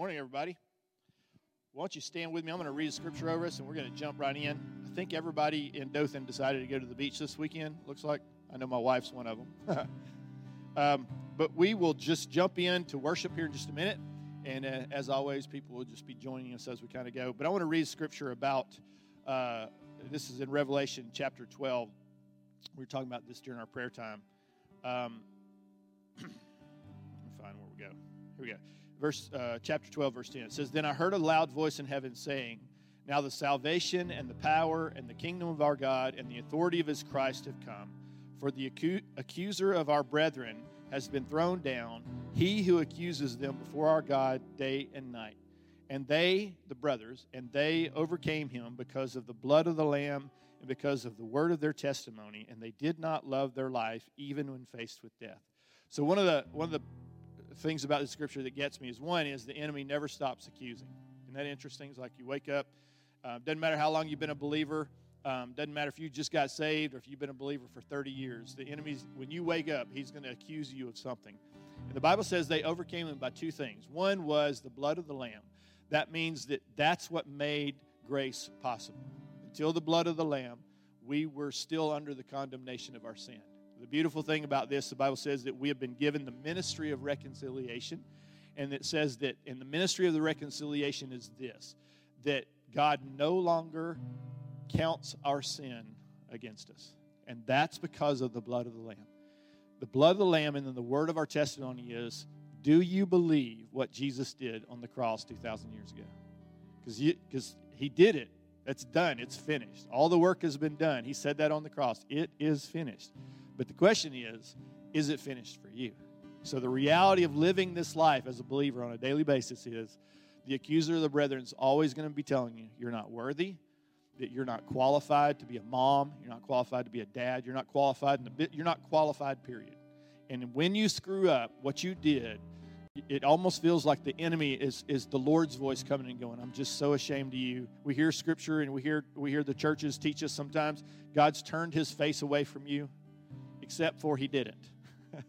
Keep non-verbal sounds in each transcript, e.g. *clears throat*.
Morning, everybody. Why don't you stand with me? I'm going to read a scripture over us, and we're going to jump right in. I think everybody in Dothan decided to go to the beach this weekend. Looks like I know my wife's one of them. *laughs* um, but we will just jump in to worship here in just a minute, and uh, as always, people will just be joining us as we kind of go. But I want to read scripture about. Uh, this is in Revelation chapter 12. We were talking about this during our prayer time. Um, *clears throat* let me find where we go. Here we go verse uh, chapter 12 verse 10 it says then i heard a loud voice in heaven saying now the salvation and the power and the kingdom of our god and the authority of his christ have come. For the acu- accuser of our brethren has been thrown down he who accuses them before our god day and night. And they the brothers and they overcame him because of the blood of the lamb and because of the word of their testimony and they did not love their life even when faced with death. So one of the one of the things about the scripture that gets me is one is the enemy never stops accusing. Isn't that interesting? It's like you wake up, uh, doesn't matter how long you've been a believer, um, doesn't matter if you just got saved or if you've been a believer for 30 years. The enemy's, when you wake up, he's going to accuse you of something. And the Bible says they overcame him by two things. One was the blood of the Lamb. That means that that's what made grace possible. Until the blood of the Lamb, we were still under the condemnation of our sin. The beautiful thing about this, the Bible says that we have been given the ministry of reconciliation. And it says that in the ministry of the reconciliation is this that God no longer counts our sin against us. And that's because of the blood of the Lamb. The blood of the Lamb and then the word of our testimony is do you believe what Jesus did on the cross 2,000 years ago? Because he did it. That's done. It's finished. All the work has been done. He said that on the cross. It is finished. But the question is, is it finished for you? So the reality of living this life as a believer on a daily basis is the accuser of the brethren is always going to be telling you you're not worthy, that you're not qualified to be a mom, you're not qualified to be a dad, you're not qualified, you're not qualified, period. And when you screw up what you did, it almost feels like the enemy is, is the Lord's voice coming and going, I'm just so ashamed of you. We hear scripture and we hear we hear the churches teach us sometimes God's turned his face away from you except for he didn't. *laughs*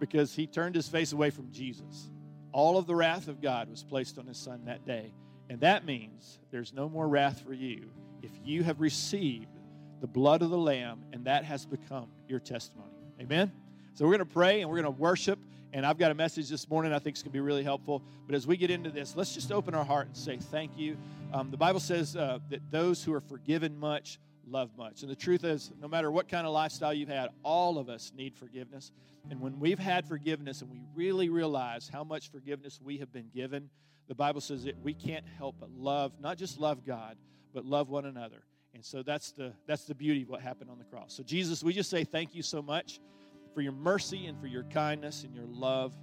because he turned his face away from Jesus. All of the wrath of God was placed on his son that day. And that means there's no more wrath for you if you have received the blood of the Lamb and that has become your testimony. Amen? So we're going to pray and we're going to worship. And I've got a message this morning I think is going to be really helpful. But as we get into this, let's just open our heart and say thank you. Um, the Bible says uh, that those who are forgiven much love much. And the truth is, no matter what kind of lifestyle you've had, all of us need forgiveness. And when we've had forgiveness and we really realize how much forgiveness we have been given, the Bible says that we can't help but love, not just love God, but love one another. And so that's the that's the beauty of what happened on the cross. So Jesus, we just say thank you so much for your mercy and for your kindness and your love.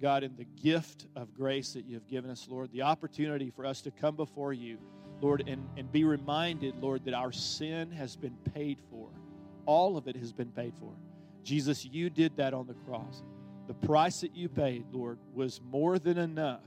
God, in the gift of grace that you have given us, Lord, the opportunity for us to come before you Lord, and, and be reminded, Lord, that our sin has been paid for. All of it has been paid for. Jesus, you did that on the cross. The price that you paid, Lord, was more than enough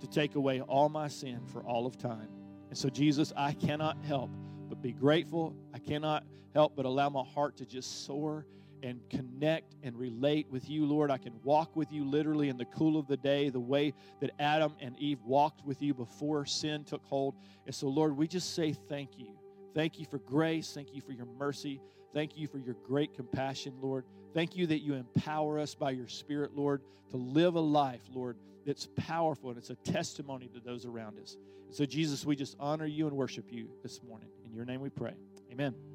to take away all my sin for all of time. And so, Jesus, I cannot help but be grateful. I cannot help but allow my heart to just soar and connect and relate with you, Lord. I can walk with you literally in the cool of the day, the way that Adam and Eve walked with you before sin took hold. And so, Lord, we just say thank you. Thank you for grace. Thank you for your mercy. Thank you for your great compassion, Lord. Thank you that you empower us by your Spirit, Lord, to live a life, Lord, that's powerful and it's a testimony to those around us. And so, Jesus, we just honor you and worship you this morning. In your name we pray. Amen.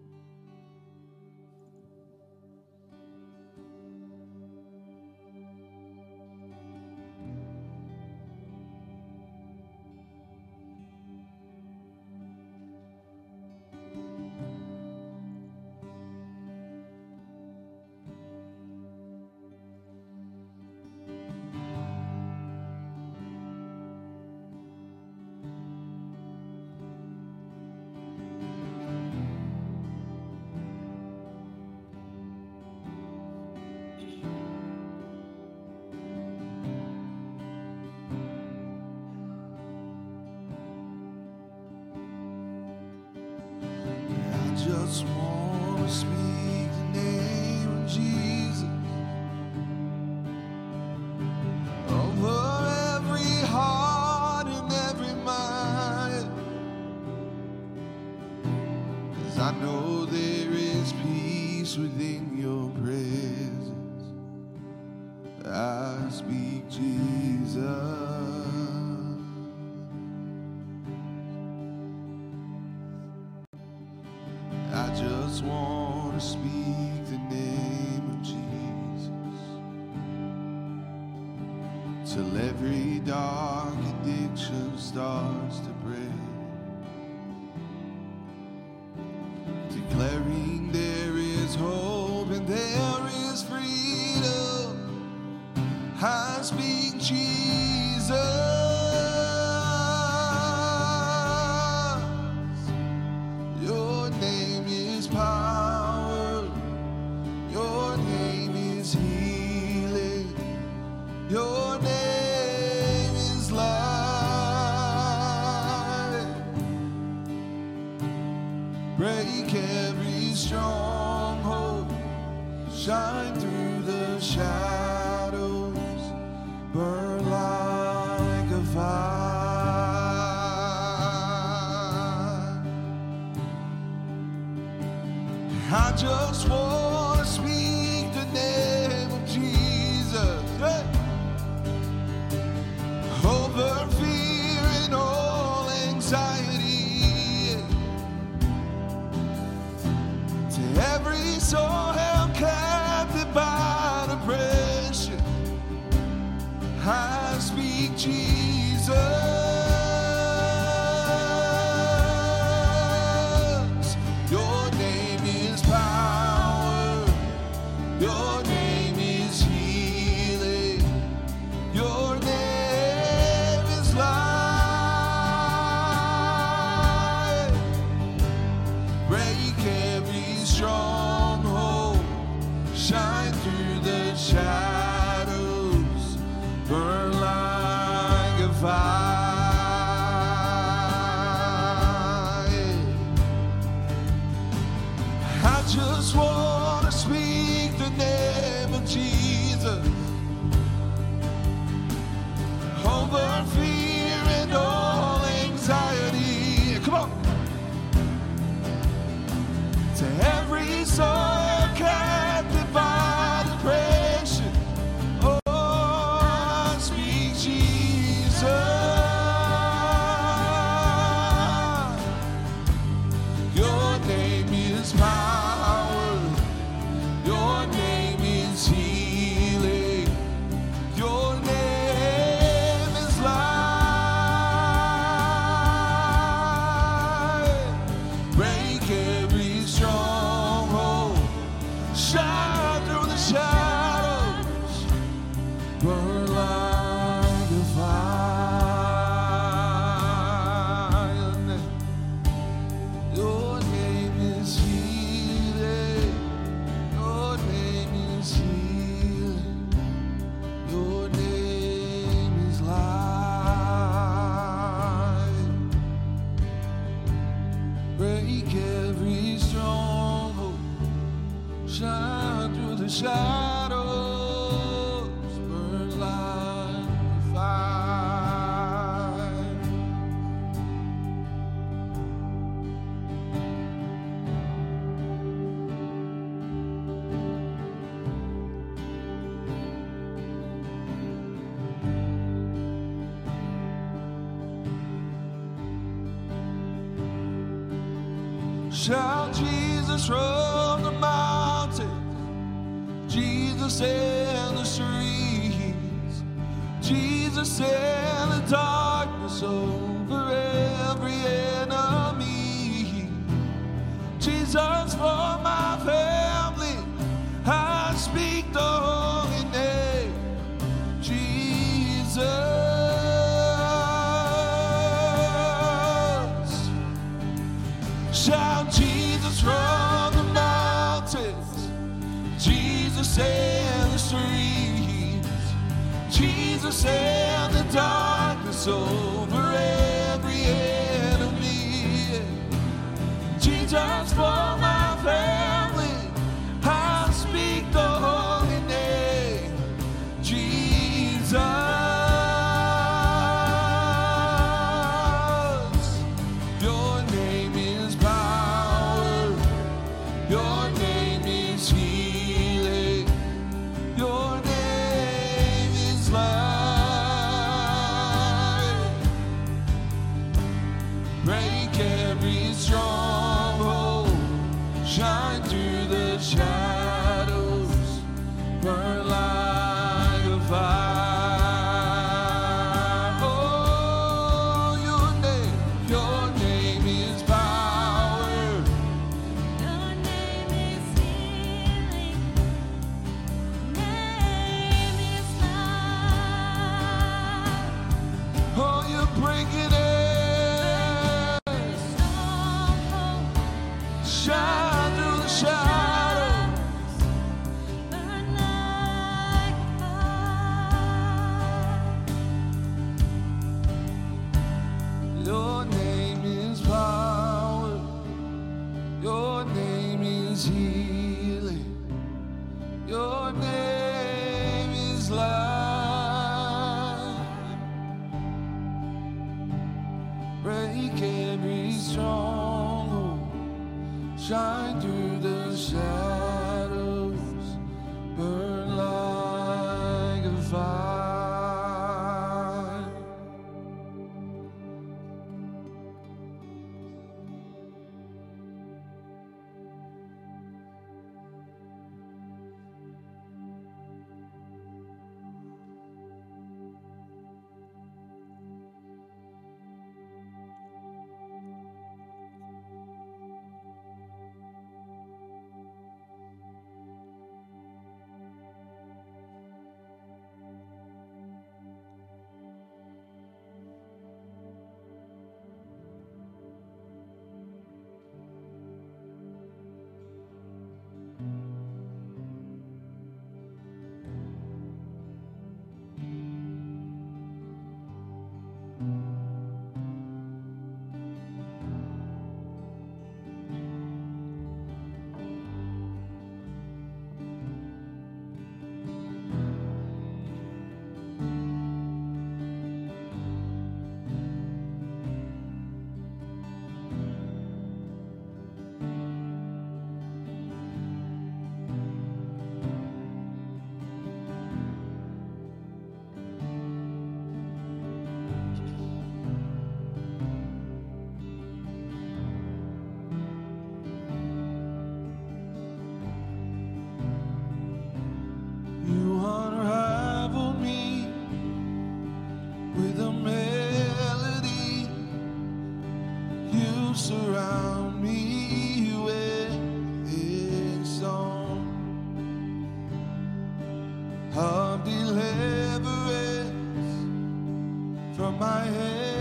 Soul held captive by depression, I speak Jesus. My enemies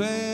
and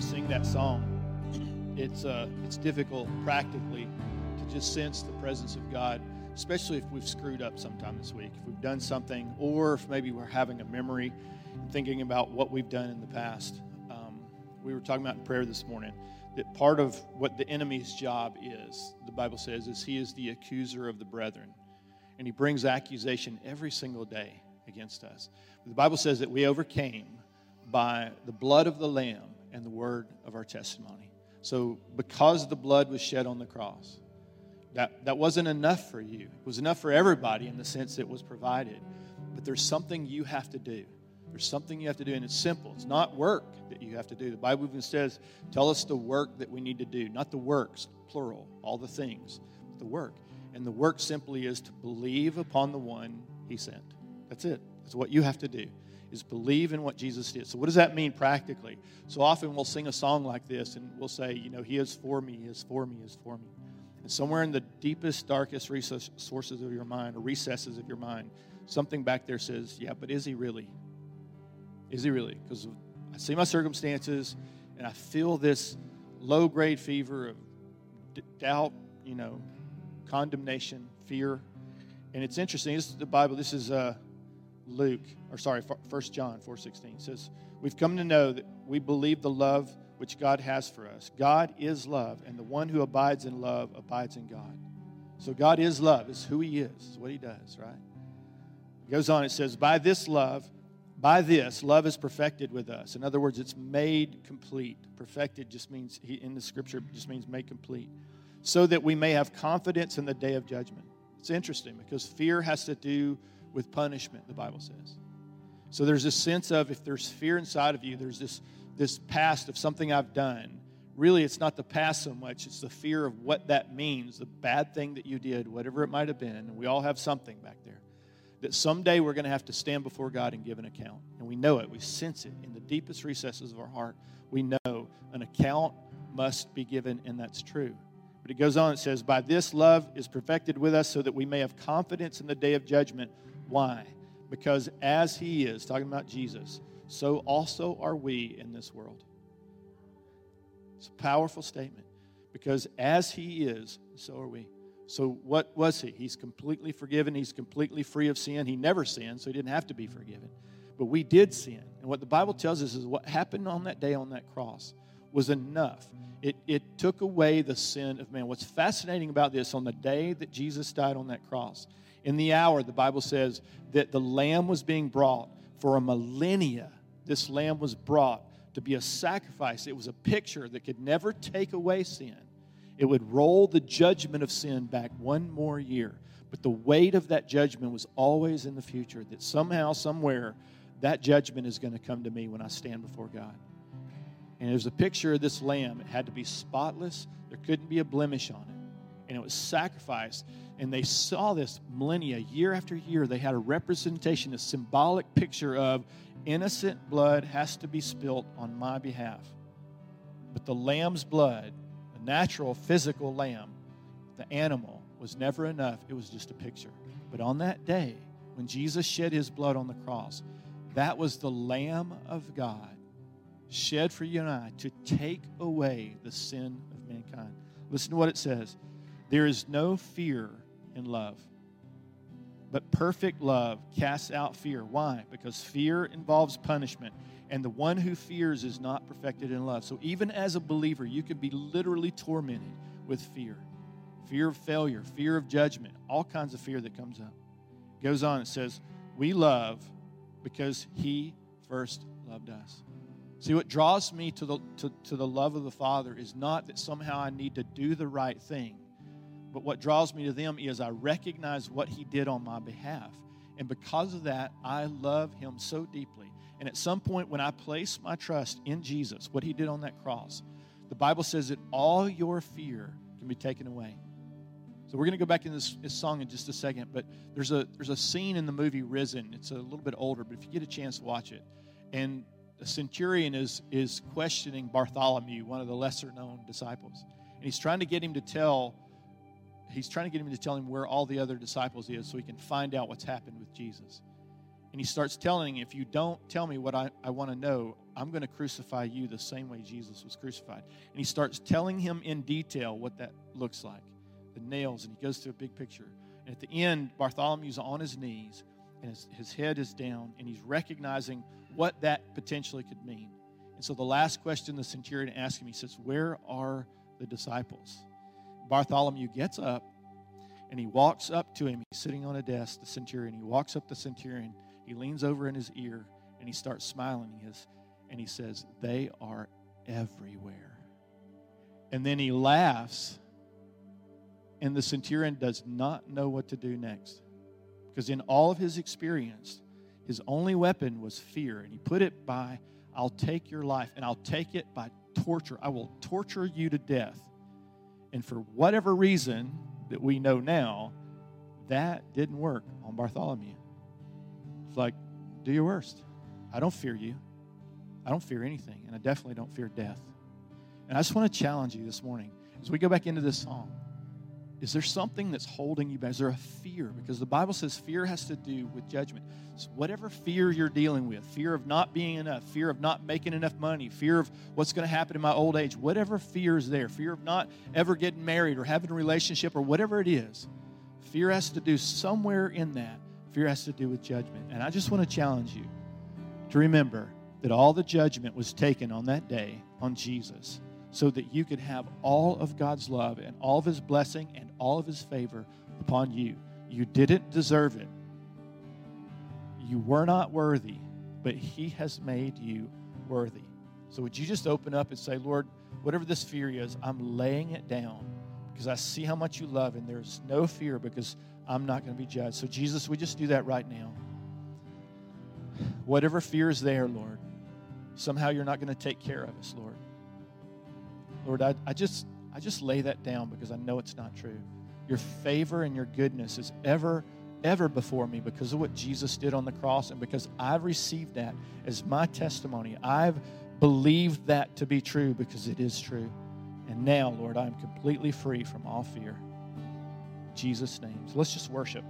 sing that song, it's uh, it's difficult practically to just sense the presence of God, especially if we've screwed up sometime this week, if we've done something, or if maybe we're having a memory, thinking about what we've done in the past. Um, we were talking about in prayer this morning that part of what the enemy's job is, the Bible says, is he is the accuser of the brethren, and he brings accusation every single day against us. The Bible says that we overcame by the blood of the Lamb and the word of our testimony. So, because the blood was shed on the cross, that, that wasn't enough for you. It was enough for everybody in the sense it was provided. But there's something you have to do. There's something you have to do, and it's simple. It's not work that you have to do. The Bible even says, tell us the work that we need to do, not the works, plural, all the things, the work. And the work simply is to believe upon the one he sent. That's it. That's what you have to do is believe in what Jesus did. So what does that mean practically? So often we'll sing a song like this and we'll say, you know, he is for me, he is for me, he is for me. And somewhere in the deepest, darkest recess, sources of your mind or recesses of your mind, something back there says, yeah, but is he really? Is he really? Because I see my circumstances and I feel this low grade fever of d- doubt, you know, condemnation, fear. And it's interesting. This is the Bible. This is uh, Luke, or sorry, First John 4.16. It says, We've come to know that we believe the love which God has for us. God is love, and the one who abides in love abides in God. So God is love. It's who he is. It's what he does, right? It goes on, it says, By this love, by this, love is perfected with us. In other words, it's made complete. Perfected just means, in the scripture, just means made complete. So that we may have confidence in the day of judgment. It's interesting because fear has to do with punishment, the Bible says. So there's this sense of if there's fear inside of you, there's this, this past of something I've done. Really, it's not the past so much, it's the fear of what that means, the bad thing that you did, whatever it might have been. We all have something back there that someday we're going to have to stand before God and give an account. And we know it, we sense it in the deepest recesses of our heart. We know an account must be given, and that's true. But it goes on, it says, By this love is perfected with us so that we may have confidence in the day of judgment. Why? Because as He is, talking about Jesus, so also are we in this world. It's a powerful statement because as he is, so are we. So, what was he? He's completely forgiven. He's completely free of sin. He never sinned, so he didn't have to be forgiven. But we did sin. And what the Bible tells us is what happened on that day on that cross was enough. It, it took away the sin of man. What's fascinating about this, on the day that Jesus died on that cross, in the hour, the Bible says that the lamb was being brought for a millennia. This lamb was brought to be a sacrifice. It was a picture that could never take away sin it would roll the judgment of sin back one more year. But the weight of that judgment was always in the future, that somehow, somewhere, that judgment is going to come to me when I stand before God. And there's a picture of this lamb. It had to be spotless, there couldn't be a blemish on it. And it was sacrificed. And they saw this millennia, year after year. They had a representation, a symbolic picture of innocent blood has to be spilt on my behalf. But the lamb's blood the natural, physical lamb, the animal, was never enough. It was just a picture. But on that day, when Jesus shed his blood on the cross, that was the Lamb of God shed for you and I to take away the sin of mankind. Listen to what it says There is no fear in love, but perfect love casts out fear. Why? Because fear involves punishment and the one who fears is not perfected in love. So even as a believer, you can be literally tormented with fear fear of failure, fear of judgment, all kinds of fear that comes up. It goes on, it says, We love because he first loved us. See, what draws me to the, to, to the love of the Father is not that somehow I need to do the right thing, but what draws me to them is I recognize what he did on my behalf. And because of that, I love him so deeply and at some point, when I place my trust in Jesus, what he did on that cross, the Bible says that all your fear can be taken away. So we're going to go back in this, this, song in just a second, but there's a there's a scene in the movie Risen. It's a little bit older, but if you get a chance, to watch it. And the centurion is is questioning Bartholomew, one of the lesser known disciples, and he's trying to get him to tell he's trying to get him to tell him where all the other disciples is, so he can find out what's happened with Jesus. And he starts telling, him, if you don't tell me what I, I want to know, I'm going to crucify you the same way Jesus was crucified. And he starts telling him in detail what that looks like the nails, and he goes through a big picture. And at the end, Bartholomew's on his knees, and his, his head is down, and he's recognizing what that potentially could mean. And so the last question the centurion asks him, he says, Where are the disciples? Bartholomew gets up and he walks up to him. He's sitting on a desk, the centurion. He walks up the centurion he leans over in his ear and he starts smiling. He is, and he says, They are everywhere. And then he laughs, and the centurion does not know what to do next. Because in all of his experience, his only weapon was fear. And he put it by, I'll take your life, and I'll take it by torture. I will torture you to death. And for whatever reason that we know now, that didn't work on Bartholomew. It's like, do your worst. I don't fear you. I don't fear anything, and I definitely don't fear death. And I just want to challenge you this morning as we go back into this song. Is there something that's holding you back? Is there a fear? Because the Bible says fear has to do with judgment. So whatever fear you're dealing with, fear of not being enough, fear of not making enough money, fear of what's going to happen in my old age, whatever fear is there, fear of not ever getting married or having a relationship or whatever it is, fear has to do somewhere in that Fear has to do with judgment. And I just want to challenge you to remember that all the judgment was taken on that day on Jesus so that you could have all of God's love and all of his blessing and all of his favor upon you. You didn't deserve it. You were not worthy, but he has made you worthy. So would you just open up and say, Lord, whatever this fear is, I'm laying it down because I see how much you love and there's no fear because I'm not going to be judged. So, Jesus, we just do that right now. Whatever fear is there, Lord, somehow you're not going to take care of us, Lord. Lord, I, I, just, I just lay that down because I know it's not true. Your favor and your goodness is ever, ever before me because of what Jesus did on the cross and because I've received that as my testimony. I've believed that to be true because it is true. And now, Lord, I am completely free from all fear. Jesus' name. So let's just worship.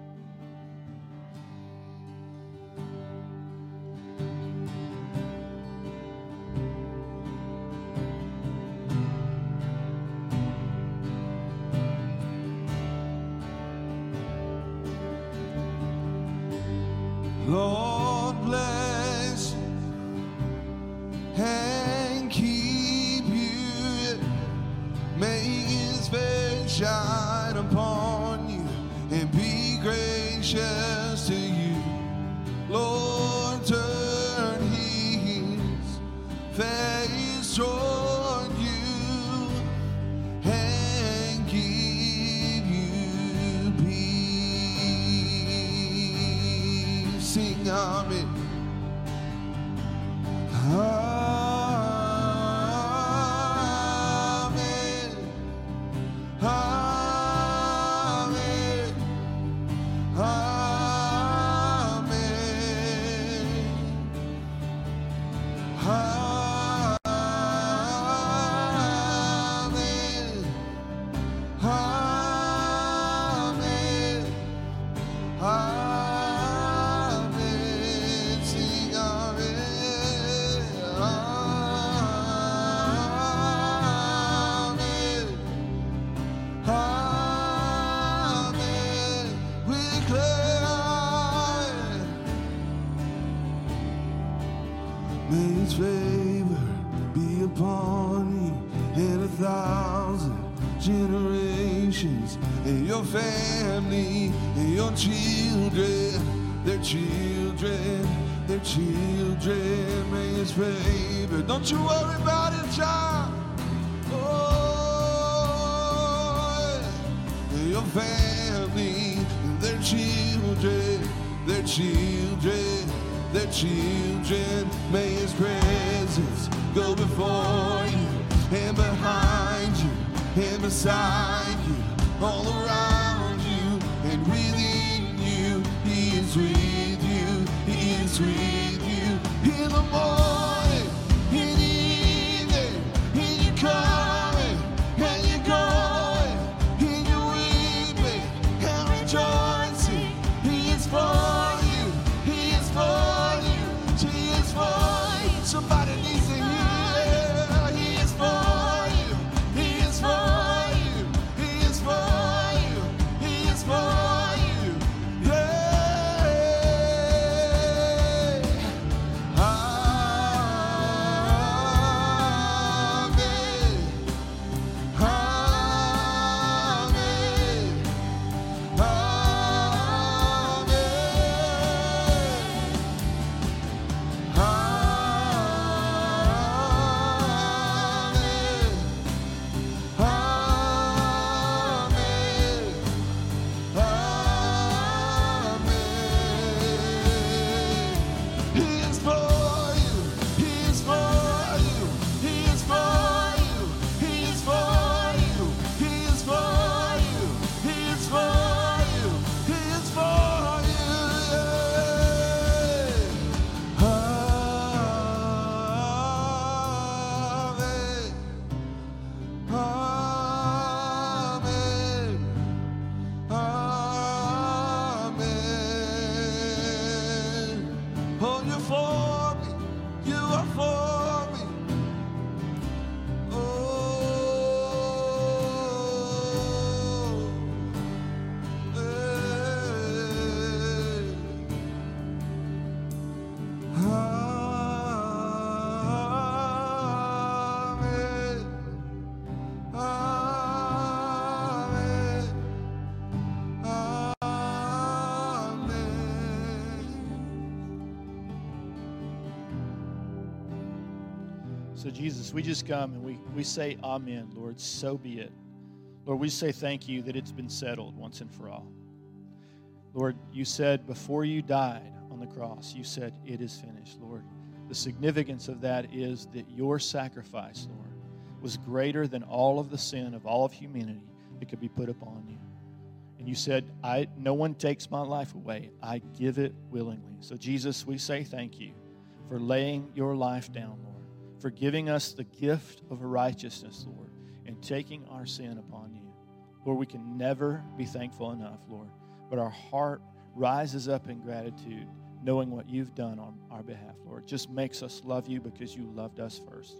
Is with you. He is with you in the morning, So, Jesus, we just come and we, we say, Amen, Lord, so be it. Lord, we say thank you that it's been settled once and for all. Lord, you said before you died on the cross, you said, It is finished, Lord. The significance of that is that your sacrifice, Lord, was greater than all of the sin of all of humanity that could be put upon you. And you said, I, No one takes my life away, I give it willingly. So, Jesus, we say thank you for laying your life down, Lord, for giving us the gift of righteousness, Lord, and taking our sin upon you. Lord, we can never be thankful enough, Lord, but our heart rises up in gratitude, knowing what you've done on our behalf, Lord. It just makes us love you because you loved us first.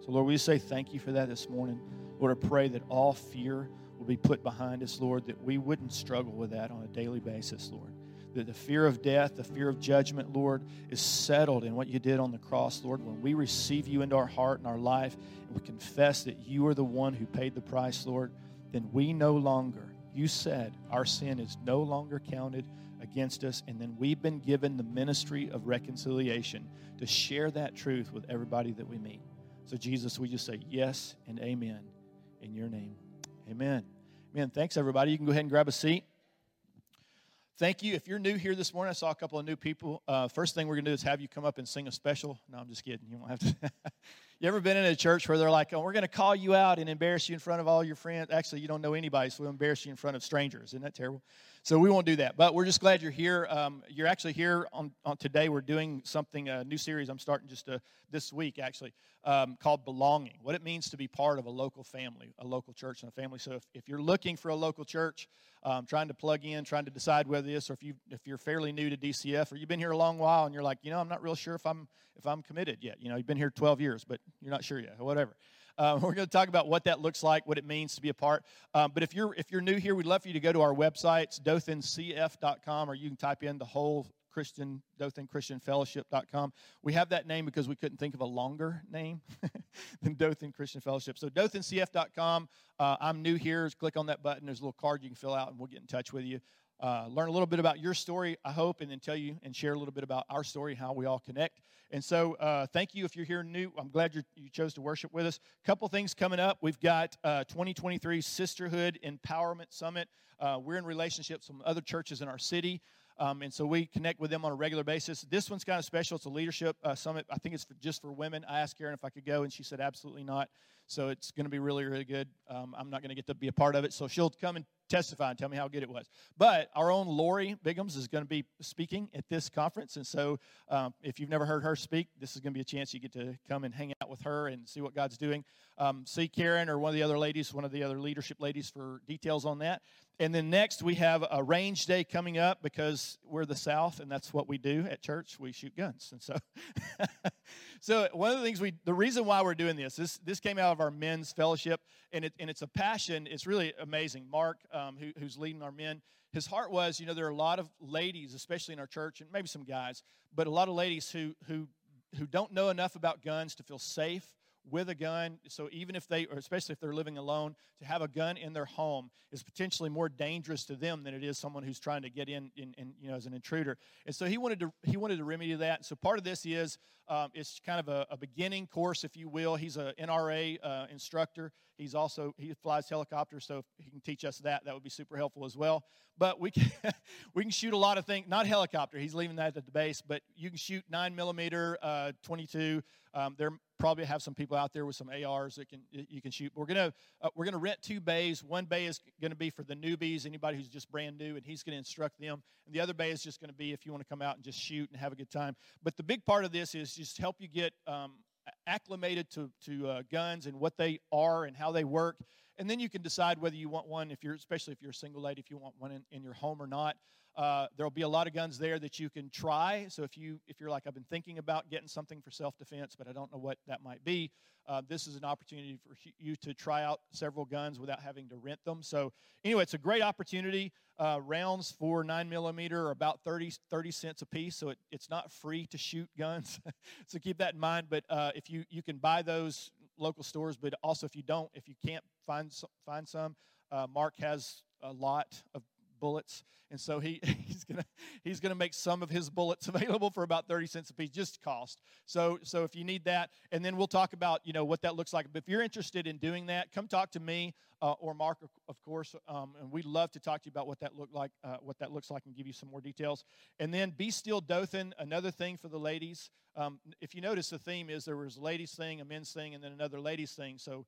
So, Lord, we say thank you for that this morning. Lord, I pray that all fear will be put behind us, Lord, that we wouldn't struggle with that on a daily basis, Lord. That the fear of death, the fear of judgment, Lord, is settled in what you did on the cross, Lord. When we receive you into our heart and our life, and we confess that you are the one who paid the price, Lord, then we no longer, you said, our sin is no longer counted against us. And then we've been given the ministry of reconciliation to share that truth with everybody that we meet. So, Jesus, we just say yes and amen in your name. Amen. Amen. Thanks, everybody. You can go ahead and grab a seat. Thank you. If you're new here this morning, I saw a couple of new people. Uh, first thing we're going to do is have you come up and sing a special. No, I'm just kidding. You won't have to. *laughs* you ever been in a church where they're like, oh, we're going to call you out and embarrass you in front of all your friends? Actually, you don't know anybody, so we'll embarrass you in front of strangers. Isn't that terrible? So we won't do that. But we're just glad you're here. Um, you're actually here on, on today. We're doing something, a new series I'm starting just uh, this week, actually, um, called Belonging. What it means to be part of a local family, a local church and a family. So if, if you're looking for a local church, um, trying to plug in, trying to decide whether this, or if you if you're fairly new to DCF, or you've been here a long while and you're like, you know, I'm not real sure if I'm if I'm committed yet. You know, you've been here 12 years, but you're not sure yet, whatever. Uh, *laughs* we're going to talk about what that looks like, what it means to be a part. Um, but if you're if you're new here, we'd love for you to go to our website, it's dothancf.com, or you can type in the whole Christian, Dothan Christian Fellowship.com. We have that name because we couldn't think of a longer name *laughs* than Dothan Christian Fellowship. So dothancf.com. Uh, I'm new here. Click on that button. There's a little card you can fill out, and we'll get in touch with you. Uh, learn a little bit about your story, I hope, and then tell you and share a little bit about our story, how we all connect. And so, uh, thank you if you're here new. I'm glad you chose to worship with us. A couple things coming up. We've got uh, 2023 Sisterhood Empowerment Summit. Uh, we're in relationships with other churches in our city. Um, and so we connect with them on a regular basis. This one's kind of special. It's a leadership uh, summit. I think it's for, just for women. I asked Karen if I could go, and she said absolutely not. So it's going to be really, really good. Um, I'm not going to get to be a part of it. So she'll come and testify and tell me how good it was. But our own Lori Biggums is going to be speaking at this conference. And so um, if you've never heard her speak, this is going to be a chance you get to come and hang out with her and see what God's doing. Um, see Karen or one of the other ladies, one of the other leadership ladies for details on that. And then next, we have a range day coming up because we're the South, and that's what we do at church. We shoot guns. And so, *laughs* so one of the things we, the reason why we're doing this, this, this came out of our men's fellowship, and, it, and it's a passion. It's really amazing. Mark, um, who, who's leading our men, his heart was, you know, there are a lot of ladies, especially in our church, and maybe some guys, but a lot of ladies who, who, who don't know enough about guns to feel safe with a gun. So even if they, or especially if they're living alone, to have a gun in their home is potentially more dangerous to them than it is someone who's trying to get in, in, in you know, as an intruder. And so he wanted to he wanted to remedy that. So part of this is um, it's kind of a, a, beginning course, if you will. He's a NRA uh, instructor. He's also he flies helicopters, so if he can teach us that, that would be super helpful as well. But we can *laughs* we can shoot a lot of things. Not helicopter. He's leaving that at the base, but you can shoot nine millimeter, uh, 22. Um, there probably have some people out there with some ARs that can you can shoot. We're gonna uh, we're gonna rent two bays. One bay is to be for the newbies, anybody who's just brand new, and he's to instruct them. And the other bay is just to be if you want to come out and just shoot and have a good time. But the big part of this is just help you get um, acclimated to to uh, guns and what they are and how they work. And then you can decide whether you want one, if you're especially if you're a single lady, if you want one in, in your home or not. Uh, there'll be a lot of guns there that you can try. So if you if you're like I've been thinking about getting something for self defense, but I don't know what that might be, uh, this is an opportunity for you to try out several guns without having to rent them. So anyway, it's a great opportunity. Uh, rounds for nine millimeter are about 30, 30 cents a piece, so it, it's not free to shoot guns. *laughs* so keep that in mind. But uh, if you you can buy those local stores, but also if you don't, if you can't find some, find some, uh, Mark has a lot of bullets, and so he, *laughs* he's gonna he's gonna make some of his bullets *laughs* available for about thirty cents a piece, just cost. So so if you need that, and then we'll talk about you know what that looks like. But if you're interested in doing that, come talk to me uh, or Mark, of course, um, and we'd love to talk to you about what that look like, uh, what that looks like, and give you some more details. And then be still Dothan, another thing for the ladies. Um, if you notice, the theme is there was ladies thing, a men's thing, and then another ladies thing. So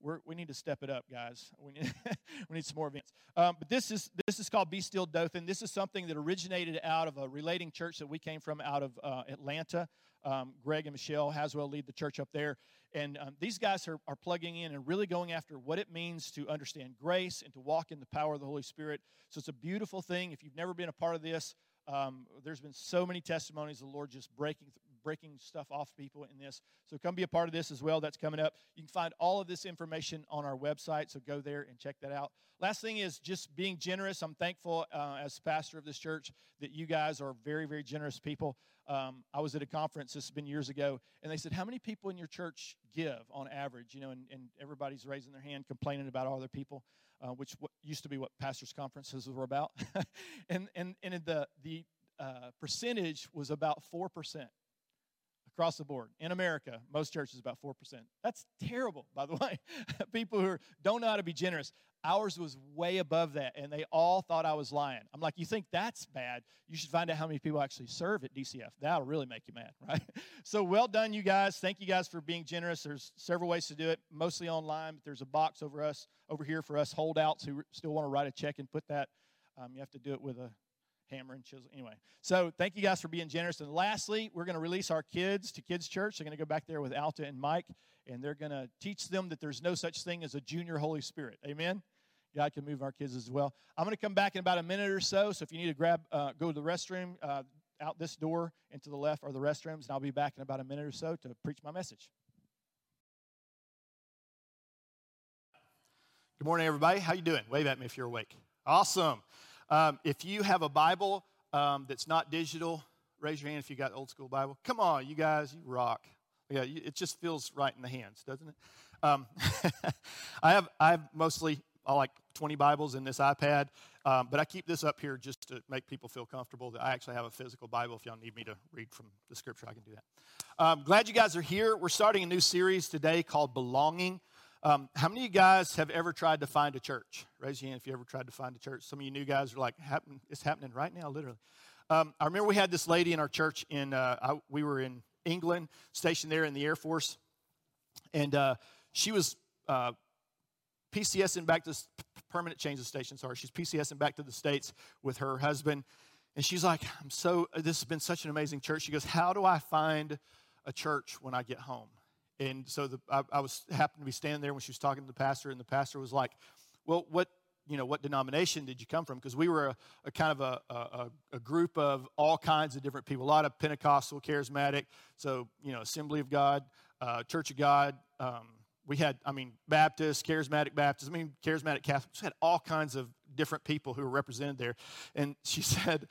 we're, we need to step it up, guys. We need, *laughs* we need some more events. Um, but this is this is called Be Still Dothan. This is something that originated out of a relating church that we came from out of uh, Atlanta. Um, Greg and Michelle Haswell lead the church up there. And um, these guys are, are plugging in and really going after what it means to understand grace and to walk in the power of the Holy Spirit. So it's a beautiful thing. If you've never been a part of this, um, there's been so many testimonies of the Lord just breaking breaking stuff off people in this. So come be a part of this as well. That's coming up. You can find all of this information on our website, so go there and check that out. Last thing is just being generous. I'm thankful uh, as pastor of this church that you guys are very, very generous people. Um, I was at a conference, this has been years ago, and they said, How many people in your church give on average? You know, and, and everybody's raising their hand complaining about all their people, uh, which what, used to be what pastors' conferences were about. *laughs* and and, and the, the uh, percentage was about 4% across the board. In America, most churches about 4%. That's terrible, by the *laughs* way. People who don't know how to be generous. Ours was way above that, and they all thought I was lying. I'm like, you think that's bad? You should find out how many people actually serve at DCF. That'll really make you mad, *laughs* right? So well done, you guys. Thank you guys for being generous. There's several ways to do it, mostly online, but there's a box over us over here for us holdouts who still want to write a check and put that. Um, you have to do it with a hammer and chisel. Anyway, so thank you guys for being generous. And lastly, we're going to release our kids to Kids Church. They're going to go back there with Alta and Mike, and they're going to teach them that there's no such thing as a junior Holy Spirit. Amen. God can move our kids as well. I'm going to come back in about a minute or so. So if you need to grab, uh, go to the restroom, uh, out this door and to the left are the restrooms, and I'll be back in about a minute or so to preach my message. Good morning, everybody. How you doing? Wave at me if you're awake. Awesome. Um, if you have a Bible um, that's not digital, raise your hand if you got old school Bible. Come on, you guys, you rock. Yeah, it just feels right in the hands, doesn't it? Um, *laughs* I have I have mostly I like 20 Bibles in this iPad, um, but I keep this up here just to make people feel comfortable that I actually have a physical Bible. If y'all need me to read from the Scripture, I can do that. Um, glad you guys are here. We're starting a new series today called Belonging. Um, how many of you guys have ever tried to find a church? Raise your hand if you ever tried to find a church. Some of you new guys are like, Happen, it's happening right now, literally. Um, I remember we had this lady in our church in, uh, I, we were in England, stationed there in the Air Force, and uh, she was uh, PCSing back to permanent change of station. Sorry, she's PCSing back to the states with her husband, and she's like, "I'm so. This has been such an amazing church." She goes, "How do I find a church when I get home?" And so the, I, I, was happened to be standing there when she was talking to the pastor, and the pastor was like, "Well, what you know, what denomination did you come from?" Because we were a, a, kind of a, a, a, group of all kinds of different people, a lot of Pentecostal, charismatic, so you know, Assembly of God, uh, Church of God. Um, we had, I mean, Baptists, charismatic Baptists. I mean, charismatic Catholics. We had all kinds of different people who were represented there. And she *laughs* said,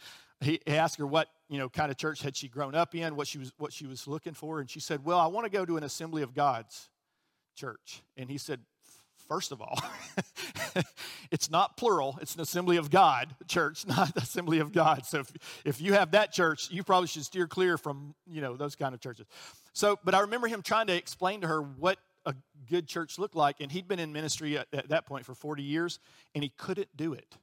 he asked her what you know kind of church had she grown up in, what she was what she was looking for, and she said, "Well, I want to go to an Assembly of God's church." And he said, First of all, *laughs* it's not plural. It's an assembly of God church, *laughs* not assembly of God. So if, if you have that church, you probably should steer clear from, you know, those kind of churches. So, but I remember him trying to explain to her what a good church looked like. And he'd been in ministry at, at that point for 40 years, and he couldn't do it.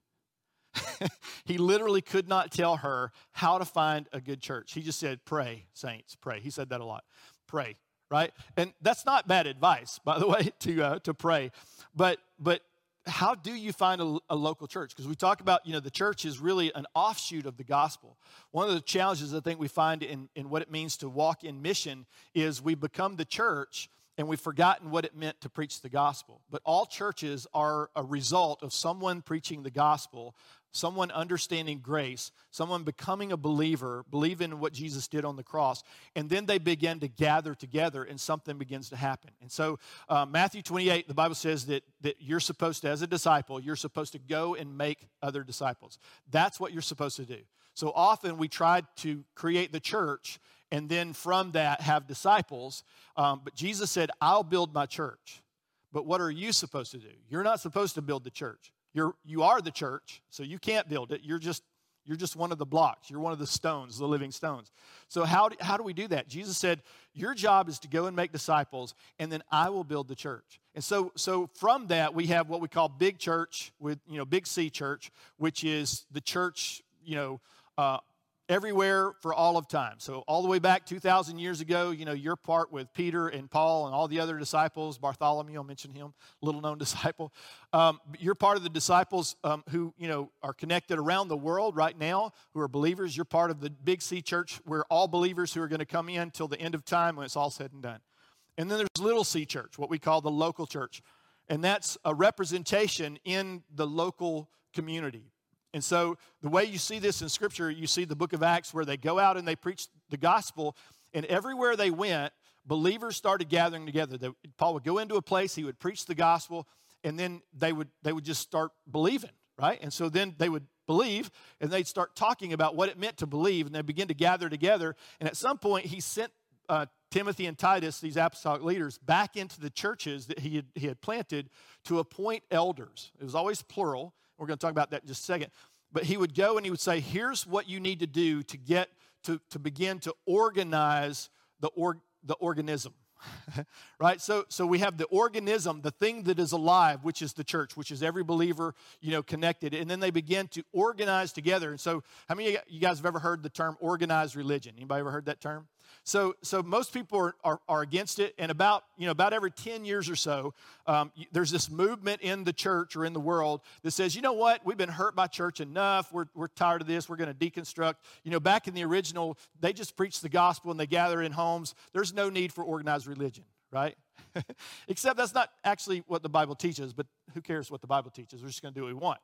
*laughs* he literally could not tell her how to find a good church. He just said, Pray, saints, pray. He said that a lot. Pray, right? And that's not bad advice, by the *laughs* way, to, uh, to pray. But, but how do you find a, a local church? Because we talk about, you know, the church is really an offshoot of the gospel. One of the challenges I think we find in, in what it means to walk in mission is we become the church and we've forgotten what it meant to preach the gospel. But all churches are a result of someone preaching the gospel, someone understanding grace, someone becoming a believer, believing in what Jesus did on the cross, and then they begin to gather together and something begins to happen. And so, uh, Matthew 28, the Bible says that, that you're supposed to, as a disciple, you're supposed to go and make other disciples. That's what you're supposed to do. So often we try to create the church and then from that have disciples. Um, but Jesus said, I'll build my church. But what are you supposed to do? You're not supposed to build the church. You're, you are the church, so you can't build it. You're just, you're just one of the blocks. You're one of the stones, the living stones. So, how do, how do we do that? Jesus said, Your job is to go and make disciples, and then I will build the church. And so, so from that, we have what we call big church, with, you know, big C church, which is the church, you know, uh, everywhere for all of time. So, all the way back 2,000 years ago, you know, your part with Peter and Paul and all the other disciples, Bartholomew, I'll mention him, little known *laughs* disciple. Um, you're part of the disciples um, who, you know, are connected around the world right now, who are believers. You're part of the Big C church. We're all believers who are going to come in till the end of time when it's all said and done. And then there's Little C church, what we call the local church. And that's a representation in the local community. And so, the way you see this in Scripture, you see the book of Acts where they go out and they preach the gospel, And everywhere they went, believers started gathering together. They, Paul would go into a place, he would preach the gospel, and then they would, they would just start believing, right? And so then they would believe, and they'd start talking about what it meant to believe, and they begin to gather together. And at some point, he sent uh, Timothy and Titus, these apostolic leaders, back into the churches that he had, he had planted to appoint elders. It was always plural. We're going to talk about that in just a second. But he would go and he would say, Here's what you need to do to get to, to begin to organize the, or, the organism. *laughs* right? So so we have the organism the thing that is alive which is the church which is every believer you know connected. And then they begin to organize together. And so how many of you guys have ever heard the term organized religion? Anybody ever heard that term so, so most people are, are, are, against it, and about you know about every ten years or so, um, there's this movement in the church or in the world that says, you know what, we've been hurt by church enough. We're we're tired of this. We're going to deconstruct. You know, back in the original, they just preach the gospel and they gather in homes. There's no need for organized religion, right? *laughs* Except that's not actually what the Bible teaches. But who cares what the Bible teaches? We're just going to do what we want.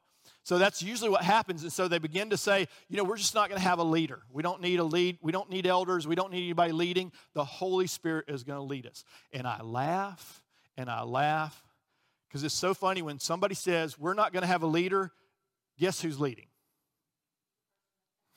So that's usually what happens. And so they begin to say, you know, we're just not going to have a leader. We don't need a lead. We don't need elders. We don't need anybody leading. The Holy Spirit is going to lead us. And I laugh and I laugh because it's so funny when somebody says, we're not going to have a leader, guess who's leading?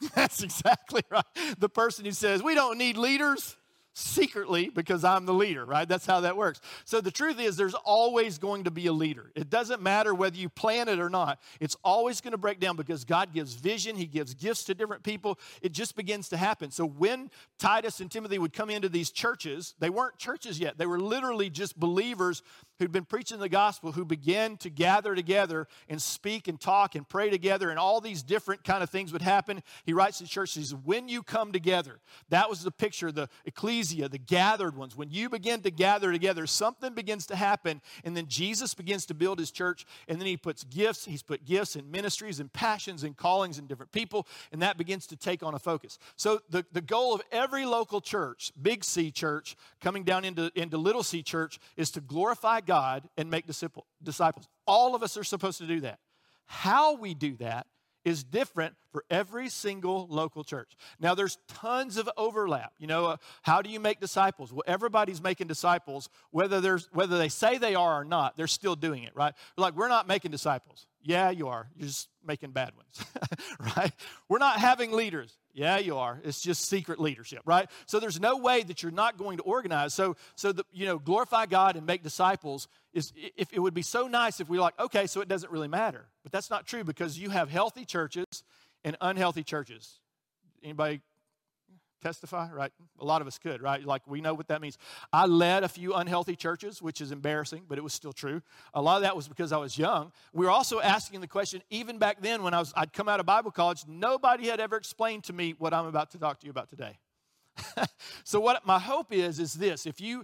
*laughs* That's exactly right. The person who says, we don't need leaders secretly because I'm the leader, right? That's how that works. So the truth is, there's always going to be a leader. It doesn't matter whether you plan it or not, it's always going to break down because God gives vision, He gives gifts to different people. It just begins to happen. So when Titus and Timothy would come into these churches, they weren't churches yet, they were literally just believers who'd been preaching the gospel who began to gather together and speak and talk and pray together and all these different kind of things would happen he writes to the church he says when you come together that was the picture the ecclesia the gathered ones. When you begin to gather together something begins to happen and then jesus begins to build his church and then he puts gifts he's put gifts and ministries and passions and callings in different people and that begins to take on a focus. So the, the goal of every local church big c church coming down into, into little c church is to glorify god God and make disciples. All of us are supposed to do that. How we do that is different for every single local church. Now, there's tons of overlap. You know, uh, how do you make disciples? Well, everybody's making disciples, whether there's whether they say they are or not. They're still doing it, right? Like we're not making disciples. Yeah, you are. You're just making bad ones, *laughs* right? We're not having leaders. Yeah, you are. It's just secret leadership, right? So there's no way that you're not going to organize. So, so the, you know, glorify God and make disciples is. If it would be so nice if we like, okay, so it doesn't really matter, but that's not true because you have healthy churches and unhealthy churches. Anybody testify, right? A lot of us could, right? Like we know what that means. I led a few unhealthy churches, which is embarrassing, but it was still true. A lot of that was because I was young. We were also asking the question, even back then when I was, I'd come out of Bible college, nobody had ever explained to me what I'm about to talk to you about today. *laughs* so what my hope is is this. If you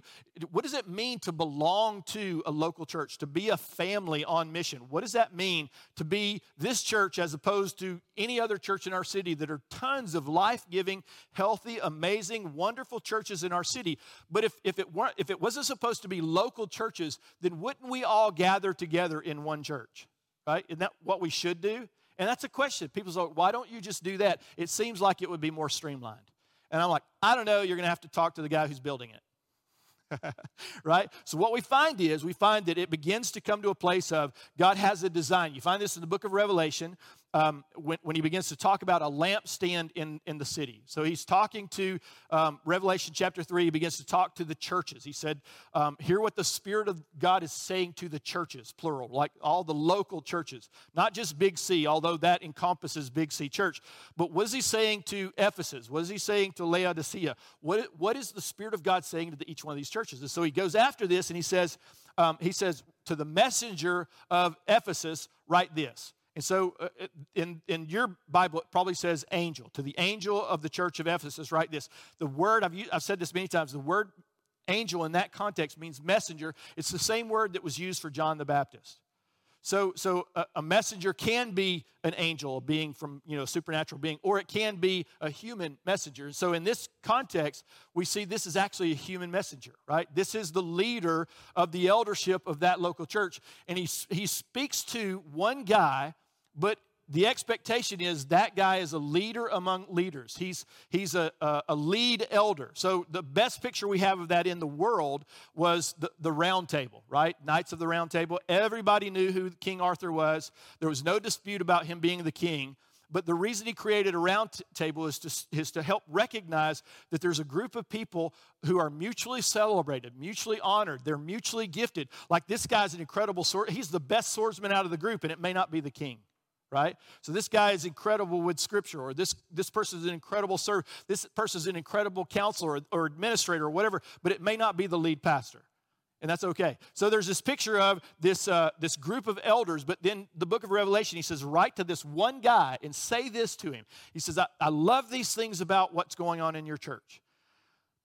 what does it mean to belong to a local church to be a family on mission? What does that mean to be this church as opposed to any other church in our city that are tons of life-giving healthy amazing wonderful churches in our city? But if, if it weren't if it wasn't supposed to be local churches then wouldn't we all gather together in one church right? Isn't that what we should do? And that's a question. People say why don't you just do that? It seems like it would be more streamlined and I'm like, I don't know, you're going to have to talk to the guy who's building it. *laughs* right? So, what we find is we find that it begins to come to a place of God has a design. You find this in the book of Revelation um, when, when, he begins to talk about a lampstand in, in the city. So he's talking to um, Revelation chapter 3, he begins to talk to the churches. He said, um, Hear what the Spirit of God is saying to the churches, plural, like all the local churches, not just Big C, although that encompasses Big C church. But what is he saying to Ephesus? What is he saying to Laodicea? What, what is the Spirit of God saying to the, each one of these churches? And so he goes after this and he says, um, he says, to the messenger of Ephesus, write this. And so uh, in, in your Bible, it probably says angel. To the angel of the church of Ephesus, write this. The word, I've, used, I've said this many times, the word angel in that context means messenger. It's the same word that was used for John the Baptist. So, so a, a, messenger can be an angel, a being from, you know, a supernatural being, or it can be a human messenger. So in this context, we see this is actually a human messenger, right? This is the leader of the eldership of that local church. And he, he speaks to one guy but the expectation is that guy is a leader among leaders. He's, he's a, a, a, lead elder. So the best picture we have of that in the world was the, the round table, right? Knights of the round table. Everybody knew who King Arthur was. There was no dispute about him being the king. But the reason he created a round t- table is to, is to help recognize that there's a group of people who are mutually celebrated, mutually honored, they're mutually gifted. Like this guy's an incredible sword. He's the best swordsman out of the group, and it may not be the king right so this guy is incredible with scripture or this this person is an incredible servant this person is an incredible counselor or, or administrator or whatever but it may not be the lead pastor and that's okay. So there's this picture of this, uh, this group of elders, but then the book of Revelation, he says, write to this one guy and say this to him. He says, I, I love these things about what's going on in your church,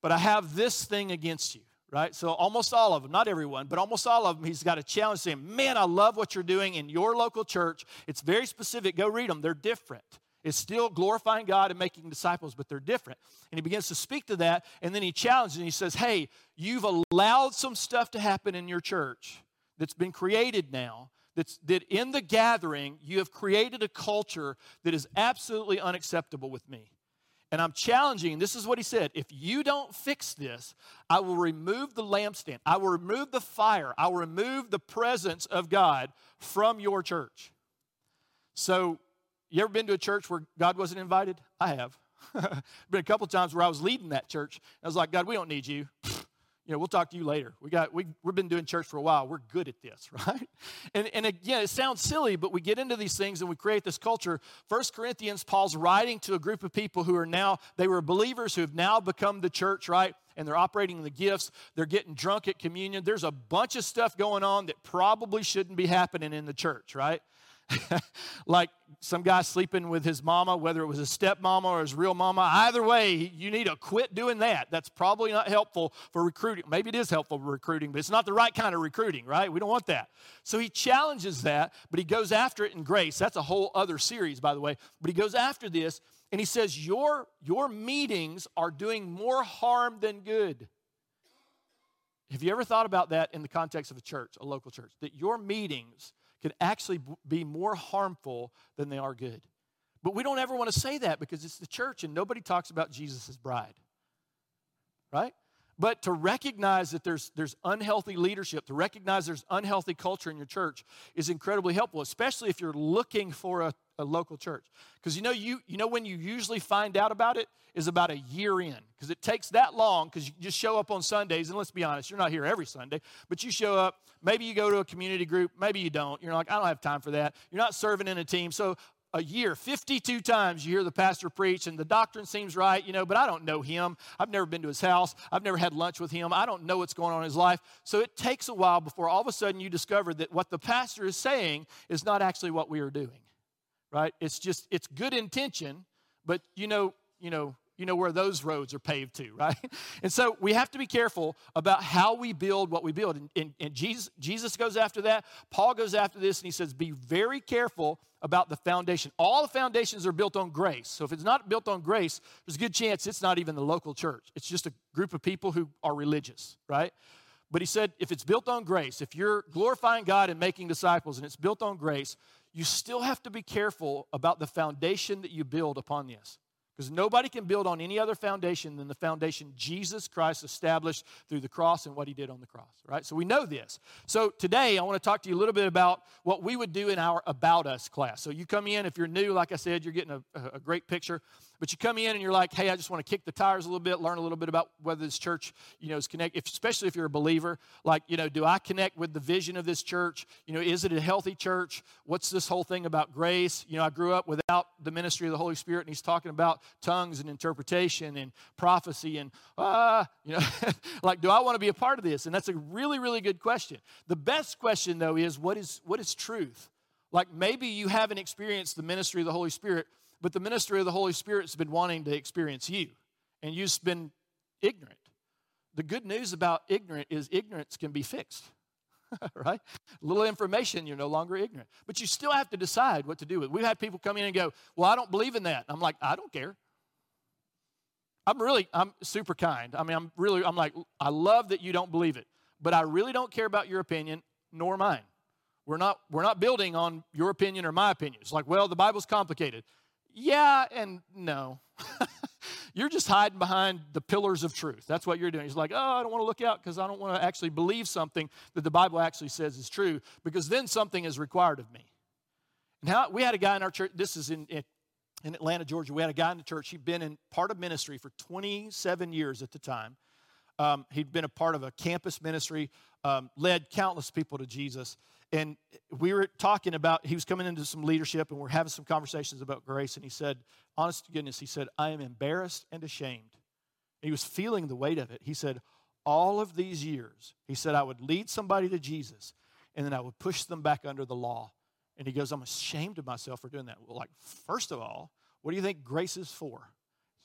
but I have this thing against you, right? So almost all of them, not everyone, but almost all of them, he's got a challenge saying, Man, I love what you're doing in your local church. It's very specific. Go read them, they're different. It's still glorifying God and making disciples, but they're different. And he begins to speak to that, and then he challenges and he says, Hey, you've allowed some stuff to happen in your church that's been created now. That's, that in the gathering, you have created a culture that is absolutely unacceptable with me. And I'm challenging, this is what he said if you don't fix this, I will remove the lampstand, I will remove the fire, I will remove the presence of God from your church. So you ever been to a church where God wasn't invited? I have. *laughs* been a couple times where I was leading that church. I was like, God, we don't need you. You know, we'll talk to you later. We got we we've been doing church for a while. We're good at this, *laughs* right? And and again, it sounds silly, but we get into these things and we create this culture. First Corinthians, Paul's writing to a group of people who are now they were believers who have now become the church, right? And they're operating in the gifts. They're getting drunk at communion. There's a bunch of stuff going on that probably shouldn't be happening in the church, right? *laughs* like some guy sleeping with his mama, whether it was his stepmama or his real mama. Either way, you need to quit doing that. That's probably not helpful for recruiting. Maybe it is helpful for recruiting, but it's not the right kind of recruiting, right? We don't want that. So he challenges that, but he goes after it in grace. That's a whole other series, by the way. But he goes after this and he says, Your, your meetings are doing more harm than good. Have you ever thought about that in the context of a church, a local church? That your meetings can actually be more harmful than they are good. But we don't ever want to say that because it's the church and nobody talks about Jesus' bride. Right? But to recognize that there's, there's unhealthy leadership, to recognize there's unhealthy culture in your church is incredibly helpful, especially if you're looking for a, a local church. Because you know, you, you know when you usually find out about it is about a year in. Because it takes that long because you just show up on Sundays, and let's be honest, you're not here every Sunday, but you show up, maybe you go to a community group, maybe you don't. You're like, I don't have time for that. You're not serving in a team. So a year, 52 times you hear the pastor preach, and the doctrine seems right, you know, but I don't know him. I've never been to his house. I've never had lunch with him. I don't know what's going on in his life. So it takes a while before all of a sudden you discover that what the pastor is saying is not actually what we are doing, right? It's just, it's good intention, but you know, you know, you know where those roads are paved to, *laughs* right? And so we have to be careful about how we build what we build. And, and, and, Jesus, Jesus goes after that. Paul goes after this, and he says, Be very careful about the foundation. All the foundations are built on grace. So if it's not built on grace, there's a good chance it's not even the local church. It's just a group of people who are religious, right? But he said, if it's built on grace, if you're glorifying God and making disciples and it's built on grace, you still have to be careful about the foundation that you build upon this. Because nobody can build on any other foundation than the foundation Jesus Christ established through the cross and what he did on the cross, right? So we know this. So today I want to talk to you a little bit about what we would do in our About Us class. So you come in, if you're new, like I said, you're getting a, a great picture. But you come in and you're like, hey, I just want to kick the tires a little bit, learn a little bit about whether this church, you know, is connected, especially if you're a believer. Like, you know, do I connect with the vision of this church? You know, is it a healthy church? What's this whole thing about grace? You know, I grew up without the ministry of the Holy Spirit, and he's talking about tongues and interpretation and prophecy and, ah, uh, you know, *laughs* like, do I want to be a part of this? And that's a really, really good question. The best question, though, is what is, what is truth? Like, maybe you haven't experienced the ministry of the Holy Spirit but the ministry of the Holy Spirit's been wanting to experience you, and you've been ignorant. The good news about ignorant is ignorance can be fixed. *laughs* right? Little information, you're no longer ignorant. But you still have to decide what to do with. It. We've had people come in and go, Well, I don't believe in that. I'm like, I don't care. I'm really, I'm super kind. I mean, I'm really, I'm like, I love that you don't believe it, but I really don't care about your opinion nor mine. We're not, we're not building on your opinion or my opinion. It's like, well, the Bible's complicated. Yeah, and no. *laughs* you're just hiding behind the pillars of truth. That's what you're doing. He's like, oh, I don't want to look out because I don't want to actually believe something that the Bible actually says is true because then something is required of me. And Now, we had a guy in our church, this is in, in, in Atlanta, Georgia. We had a guy in the church. He'd been in part of ministry for 27 years at the time. Um, he'd been a part of a campus ministry, um, led countless people to Jesus. And we were talking about, he was coming into some leadership, and we're having some conversations about grace. And he said, honest to goodness, he said, I am embarrassed and ashamed. he was feeling the weight of it. He said, all of these years, he said, I would lead somebody to Jesus, and then I would push them back under the law. And he goes, I'm ashamed of myself for doing that. Well, like, first of all, what do you think grace is for?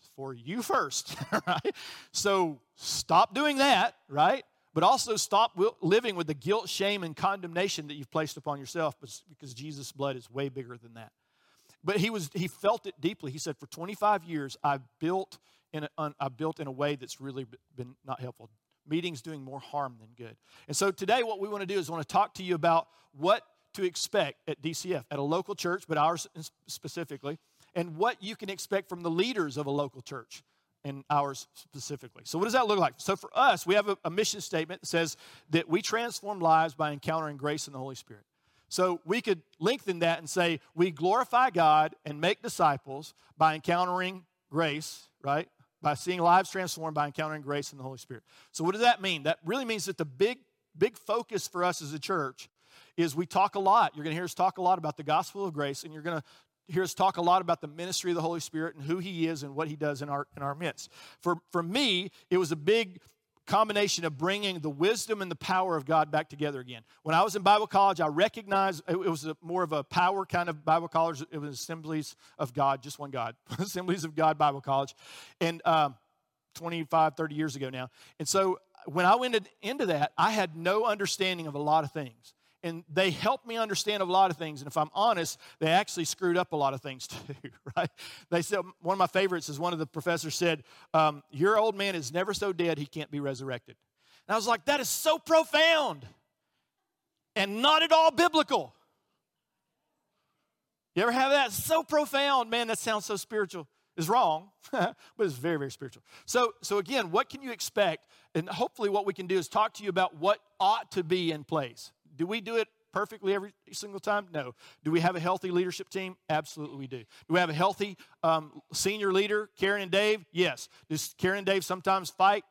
It's for you first, *laughs* right? So stop doing that, right? But also stop living with the guilt, shame, and condemnation that you've placed upon yourself because Jesus' blood is way bigger than that. But he, was, he felt it deeply. He said, For 25 years, I've built in a, I've built in a way that's really been not helpful. Meetings doing more harm than good. And so today, what we want to do is want to talk to you about what to expect at DCF, at a local church, but ours specifically, and what you can expect from the leaders of a local church and ours specifically. So, what does that look like? So, for us, we have a, a, mission statement that says that we transform lives by encountering grace in the Holy Spirit. So, we could lengthen that and say we glorify God and make disciples by encountering grace, right? By seeing lives transformed by encountering grace in the Holy Spirit. So, what does that mean? That really means that the big, big focus for us as a church is we talk a lot. You're going to hear us talk a lot about the gospel of grace, and you're going to hear us talk a lot about the ministry of the Holy Spirit and who He is and what He does in our, in our midst. For, for me, it was a big combination of bringing the wisdom and the power of God back together again. When I was in Bible college, I recognized it was a, more of a power kind of Bible college. It was Assemblies of God, just one God, *laughs* Assemblies of God Bible College. And um, 25, 30 years ago now. And so when I went into that, I had no understanding of a lot of things and they helped me understand a lot of things. And if I'm honest, they actually screwed up a lot of things *laughs* too, right? They said, one of my favorites is one of the professors said, um, Your old man is never so dead he can't be resurrected. And I was like, That is so profound and not at all biblical. You ever have that? So profound, man, that sounds so spiritual. Is wrong, *laughs* but it's very, very spiritual. So, so again, what can you expect? And hopefully, what we can do is talk to you about what ought to be in place. Do we do it perfectly every single time? No. Do we have a healthy leadership team? Absolutely, we do. Do we have a healthy um, senior leader, Karen and Dave? Yes. Does Karen and Dave sometimes fight?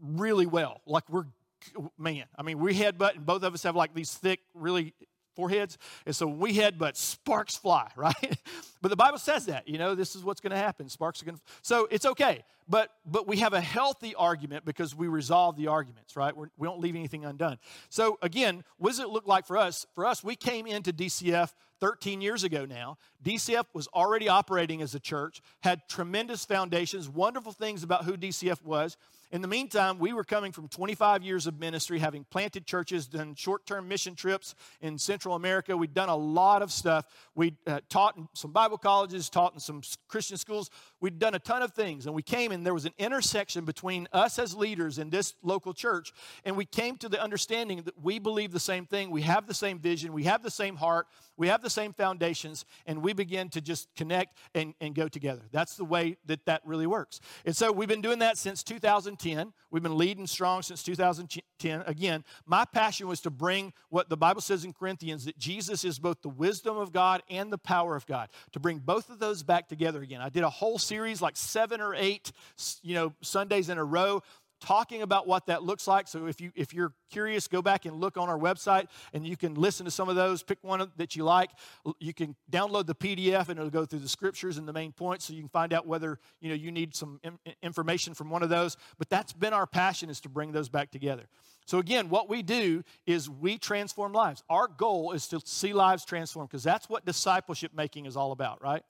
Really well. Like we're, man, I mean, we headbutt, and both of us have like these thick, really foreheads. And so we we headbutt, sparks fly, *laughs* right? but the Bible says that, you know, this is what's going to happen. Sparks are going to. So it's okay. But but we have a healthy argument because we resolve the arguments, right? We're, we do not leave anything undone. So again, what does it look like for us? For us, we came into DCF 13 years ago now. DCF was already operating as a church, had tremendous foundations, wonderful things about who DCF was. In the meantime, we were coming from 25 years of ministry, having planted churches, done short term mission trips in Central America. We'd done a lot of stuff. We uh, taught in some Bible colleges, taught in some Christian schools. We'd done a ton of things. And we came, and there was an intersection between us as leaders in this local church. And we came to the understanding that we believe the same thing. We have the same vision. We have the same heart. We have the same foundations. And we begin to just connect and, and go together. That's the way that that really works. And so we've been doing that since 2010. We've been leading strong since 2010. Again, my passion was to bring what the Bible says in Corinthians that Jesus is both the wisdom of God and the power of God, to bring both of those back together again. I did a whole series, like seven or eight, you know, Sundays in a row talking about what that looks like. So if you if you're curious, go back and look on our website and you can listen to some of those. Pick one that you like. You can download the PDF and it'll go through the scriptures and the main points so you can find out whether, you know, you need some information from one of those. But that's been our passion is to bring those back together. So again, what we do is we transform lives. Our goal is to see lives transformed because that's what discipleship making is all about, right?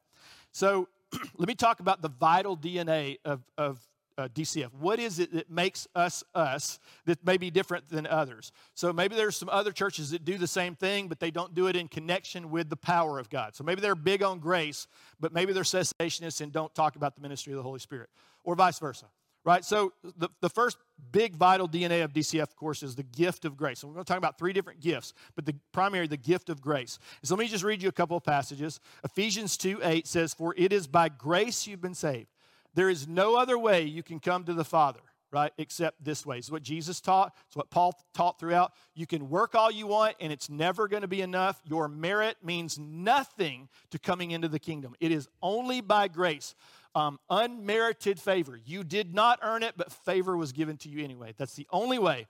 So *clears throat* let me talk about the vital DNA of, of uh, DCF? What is it that makes us us that may be different than others? So maybe there's some other churches that do the same thing, but they don't do it in connection with the power of God. So maybe they're big on grace, but maybe they're cessationists and don't talk about the ministry of the Holy Spirit, or vice versa. Right? So the, the first big vital DNA of DCF, of course, is the gift of grace. So we're going to talk about three different gifts, but the primary, the gift of grace. So let me just read you a couple of passages. Ephesians 2 8 says, For it is by grace you've been saved. There is no other way you can come to the Father right? Except this way. It's what Jesus taught. It's what Paul taught throughout. You can work all you want, and it's never going to be enough. Your merit means nothing to coming into the kingdom. It is only by grace, um, unmerited favor. You did not earn it, but favor was given to you anyway. That's the only way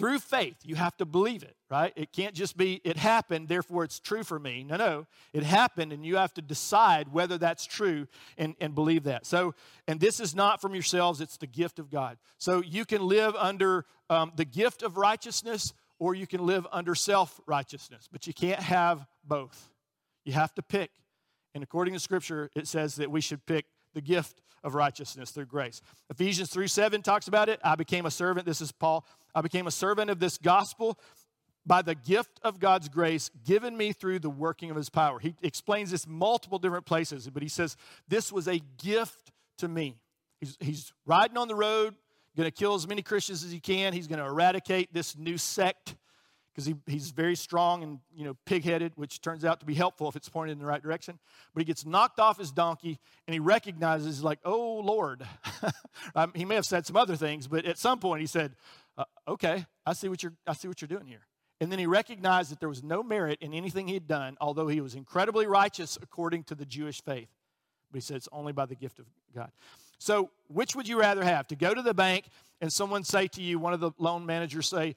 through faith, you have to believe it, right? It can't just be, it happened, therefore it's true for me. No, no. It happened, and you have to decide whether that's true and, and believe that. So, and this is not from yourselves, it's the gift of God. So you can live under um, the gift of righteousness or you can live under self righteousness, but you can't have both. You have to pick. And according to Scripture, it says that we should pick the gift of righteousness through grace. Ephesians 3 7 talks about it. I became a servant. This is Paul. I became a servant of this gospel by the gift of God's grace given me through the working of his power. He explains this multiple different places, but he says, This was a gift to me. He's, he's riding on the road, going to kill as many Christians as he can. He's going to eradicate this new sect because he, he's very strong and you know pig-headed which turns out to be helpful if it's pointed in the right direction but he gets knocked off his donkey and he recognizes like oh lord *laughs* um, he may have said some other things but at some point he said uh, okay, I see what you're I see what you're doing here. And then he recognized that there was no merit in anything he had done, although he was incredibly righteous according to the Jewish faith. But he said it's only by the gift of God. So, which would you rather have? To go to the bank and someone say to you, one of the loan managers say,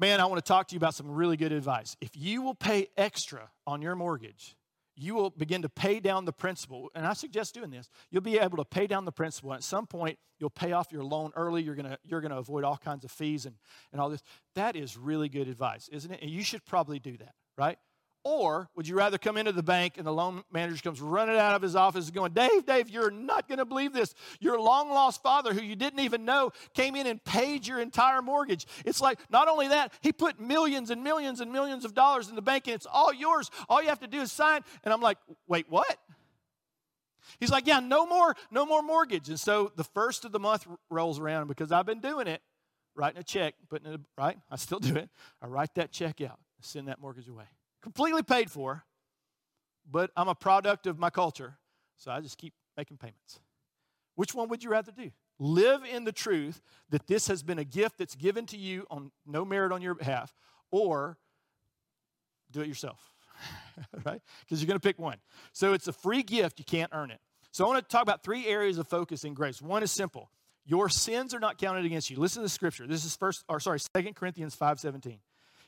Man, I want to talk to you about some really good advice. If you will pay extra on your mortgage, you will begin to pay down the principal. And I suggest doing this. You'll be able to pay down the principal. At some point, you'll pay off your loan early. You're going you're gonna avoid all kinds of fees and, and all this. That is really good advice, isn't it? And you should probably do that, right? Or would you rather come into the bank and the loan manager comes running out of his office going, Dave, Dave, you're not going to believe this. Your long lost father, who you didn't even know, came in and paid your entire mortgage. It's like, not only that, he put millions and millions and millions of dollars in the bank and it's all yours. All you have to do is sign. And I'm like, wait, what? He's like, yeah, no more, no more mortgage. And so the first of the month rolls around because I've been doing it, writing a check, putting it, right? I still do it. I write that check out, send that mortgage away completely paid for, but I'm a product of my culture, so I just keep making payments. Which one would you rather do? Live in the truth that this has been a gift that's given to you on no merit on your behalf, or do it yourself, *laughs* right? Because you're going to pick one. So it's a free gift, you can't earn it. So I want to talk about three areas of focus in grace. One is simple. Your sins are not counted against you. Listen to the scripture. This is first or sorry, 2 Corinthians 5:17.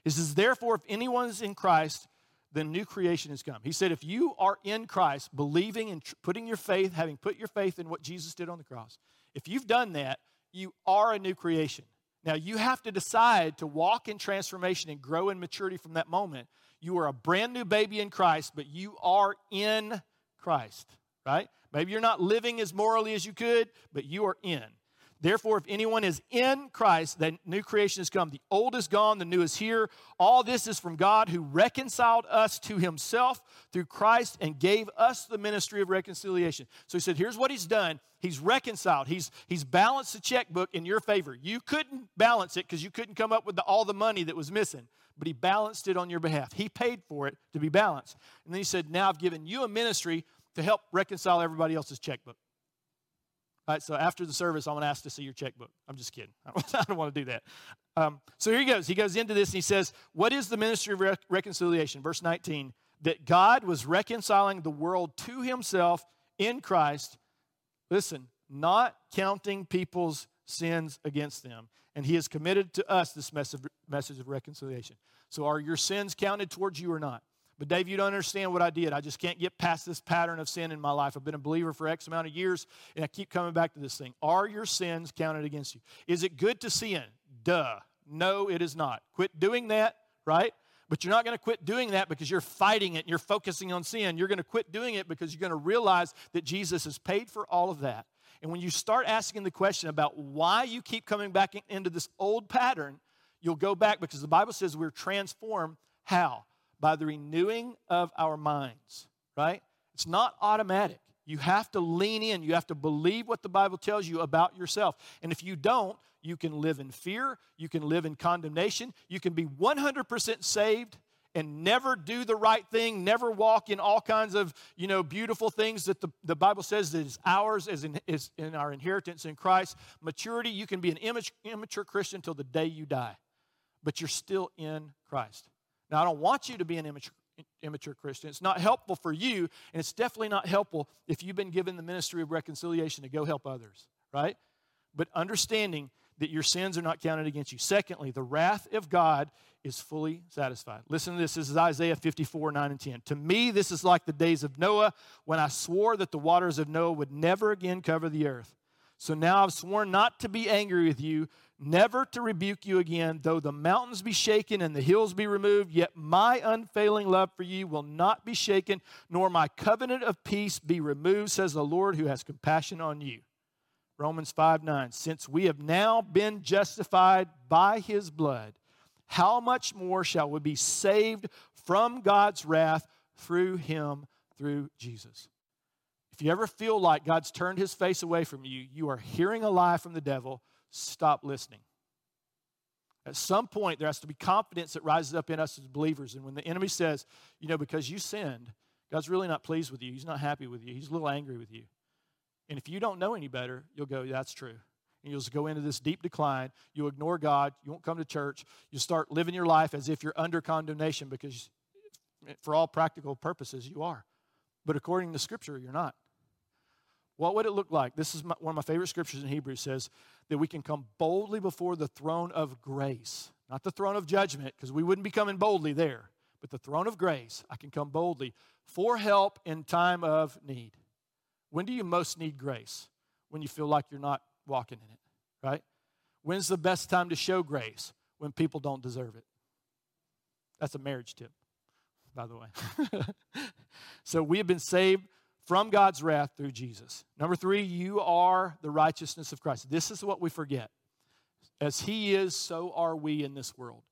He says, Therefore, if anyone is in Christ, then new creation has come. He said, if you are in Christ, believing and tr- putting your faith, having put your faith in what Jesus did on the cross, if you've done that, you are a new creation. Now, you have to decide to walk in transformation and grow in maturity from that moment. You are a brand new baby in Christ, but you are in Christ, right? Maybe you're not living as morally as you could, but you are in. Therefore, if anyone is in Christ, then new creation has come. The old is gone, the new is here. All this is from God who reconciled us to himself through Christ and gave us the ministry of reconciliation. So he said, here's what he's done. He's reconciled. He's, he's balanced the checkbook in your favor. You couldn't balance it because you couldn't come up with the, all the money that was missing, but he balanced it on your behalf. He paid for it to be balanced. And then he said, now I've given you a ministry to help reconcile everybody else's checkbook. All right, so after the service, I'm going to ask to see your checkbook. I'm just kidding. *laughs* I don't want to do that. Um, so here he goes. He goes into this and he says, What is the ministry of re- reconciliation? Verse 19 that God was reconciling the world to himself in Christ. Listen, not counting people's sins against them. And he has committed to us this message of reconciliation. So are your sins counted towards you or not? But Dave, you don't understand what I did. I just can't get past this pattern of sin in my life. I've been a believer for X amount of years, and I keep coming back to this thing. Are your sins counted against you? Is it good to sin? Duh. No, it is not. Quit doing that, right? But you're not going to quit doing that because you're fighting it and you're focusing on sin. You're going to quit doing it because you're going to realize that Jesus has paid for all of that. And when you start asking the question about why you keep coming back into this old pattern, you'll go back because the Bible says we're transformed. How? By the renewing of our minds, right? It's not automatic. You have to lean in. You have to believe what the Bible tells you about yourself. And if you don't, you can live in fear. You can live in condemnation. You can be 100% saved and never do the right thing, never walk in all kinds of, you know, beautiful things that the, the Bible says that is ours as in, is in our inheritance in Christ. Maturity, you can be an immature Christian until the day you die, but you're still in Christ. Now, I don't want you to be an immature, immature Christian. It's not helpful for you, and it's definitely not helpful if you've been given the ministry of reconciliation to go help others, right? But understanding that your sins are not counted against you. Secondly, the wrath of God is fully satisfied. Listen to this. This is Isaiah 54, 9 and 10. To me, this is like the days of Noah when I swore that the waters of Noah would never again cover the earth. So now I've sworn not to be angry with you, never to rebuke you again, though the mountains be shaken and the hills be removed, yet my unfailing love for you will not be shaken, nor my covenant of peace be removed, says the Lord who has compassion on you. Romans 5 9. Since we have now been justified by his blood, how much more shall we be saved from God's wrath through him, through Jesus? If you ever feel like God's turned his face away from you, you are hearing a lie from the devil, stop listening. At some point, there has to be confidence that rises up in us as believers. And when the enemy says, you know, because you sinned, God's really not pleased with you, He's not happy with you, He's a little angry with you. And if you don't know any better, you'll go, that's true. And you'll just go into this deep decline. You'll ignore God. You won't come to church. You'll start living your life as if you're under condemnation because, for all practical purposes, you are. But according to Scripture, you're not. What would it look like? This is my, one of my favorite scriptures in Hebrews says that we can come boldly before the throne of grace, not the throne of judgment, because we wouldn't be coming boldly there, but the throne of grace. I can come boldly for help in time of need. When do you most need grace? When you feel like you're not walking in it, right? When's the best time to show grace? When people don't deserve it. That's a marriage tip, by the way. *laughs* so we have been saved from God's wrath through Jesus. Number three, you are the righteousness of Christ. This is what we forget. As He is, so are we in this world.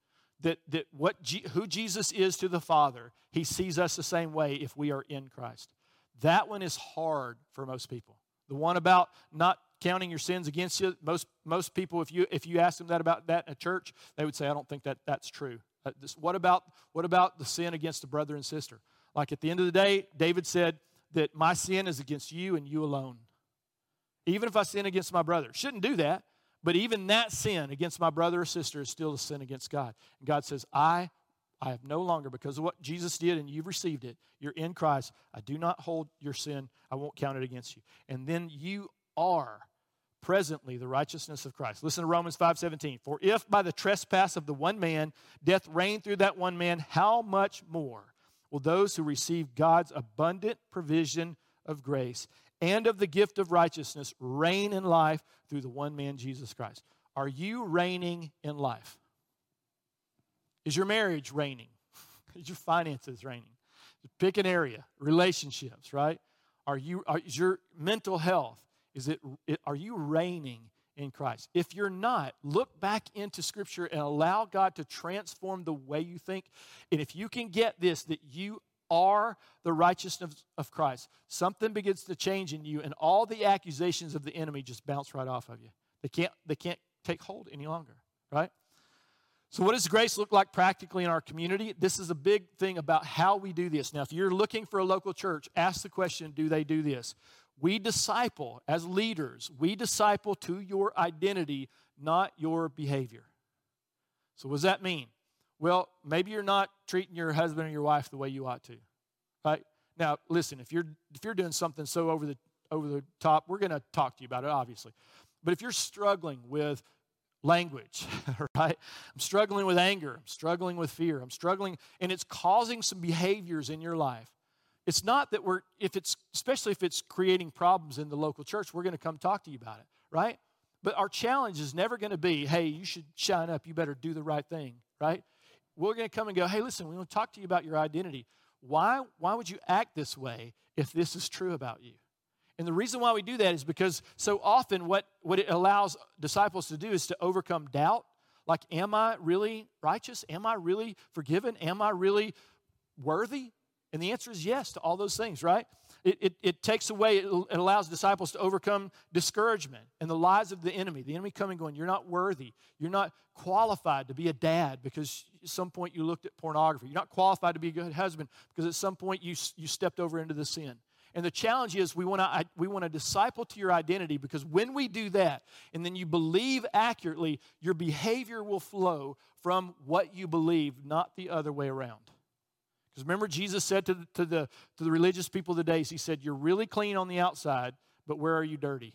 That, that what G, who Jesus is to the Father, He sees us the same way if we are in Christ. That one is hard for most people. The one about not counting your sins against you, most, most people, if you, if you ask them that about that in a church, they would say, I don't think that that's true. Uh, this, what, about, what about the sin against a brother and sister? Like at the end of the day, David said that my sin is against you and you alone. Even if I sin against my brother, shouldn't do that, but even that sin against my brother or sister is still a sin against God. And God says, I I have no longer, because of what Jesus did and you've received it, you're in Christ. I do not hold your sin, I won't count it against you. And then you are presently the righteousness of Christ. Listen to Romans 5:17. For if by the trespass of the one man death reigned through that one man, how much more will those who receive God's abundant provision of grace and of the gift of righteousness reign in life through the one man Jesus Christ? Are you reigning in life? Is your marriage reigning? *laughs* Is your finances reigning? Pick an area, relationships, right? Are you, are, is your mental health, is it, are you reigning in Christ? If you're not, look back into Scripture and allow God to transform the way you think. And if you can get this, that you are the righteousness of Christ, something begins to change in you, and all the accusations of the enemy just bounce right off of you. They can't, they can't take hold any longer, right? So, what does grace look like practically in our community? This is a big thing about how we do this. Now, if you're looking for a local church, ask the question do they do this? We disciple as leaders, we disciple to your identity, not your behavior. So, what does that mean? Well, maybe you're not treating your husband or your wife the way you ought to. Right? Now, listen, if you're if you're doing something so over the over the top, we're going to talk to you about it obviously. But if you're struggling with language, *laughs* right? I'm struggling with anger. I'm struggling with fear. I'm struggling, and it's causing some behaviors in your life. It's not that we're, if it's, especially if it's creating problems in the local church, we're going to come talk to you about it, right? But our challenge is never going to be, hey, you should shine up. You better do the right thing, right? We're going to come and go, hey, listen, we want to talk to you about your identity. Why, why would you act this way if this is true about you? And the reason why we do that is because so often what, what it allows disciples to do is to overcome doubt. Like, am I really righteous? Am I really forgiven? Am I really worthy? And the answer is yes to all those things, right? It, it, it takes away, it, allows disciples to overcome discouragement and the lies of the enemy. The enemy coming, going, You're not worthy. You're not qualified to be a dad because at some point you looked at pornography. You're not qualified to be a good husband because at some point you, you stepped over into the sin. And the challenge is we want to we want to disciple to your identity because when we do that and then you believe accurately, your behavior will flow from what you believe, not the other way around. Because remember, Jesus said to the, to, the, to the religious people of the days, He said, You're really clean on the outside, but where are you dirty?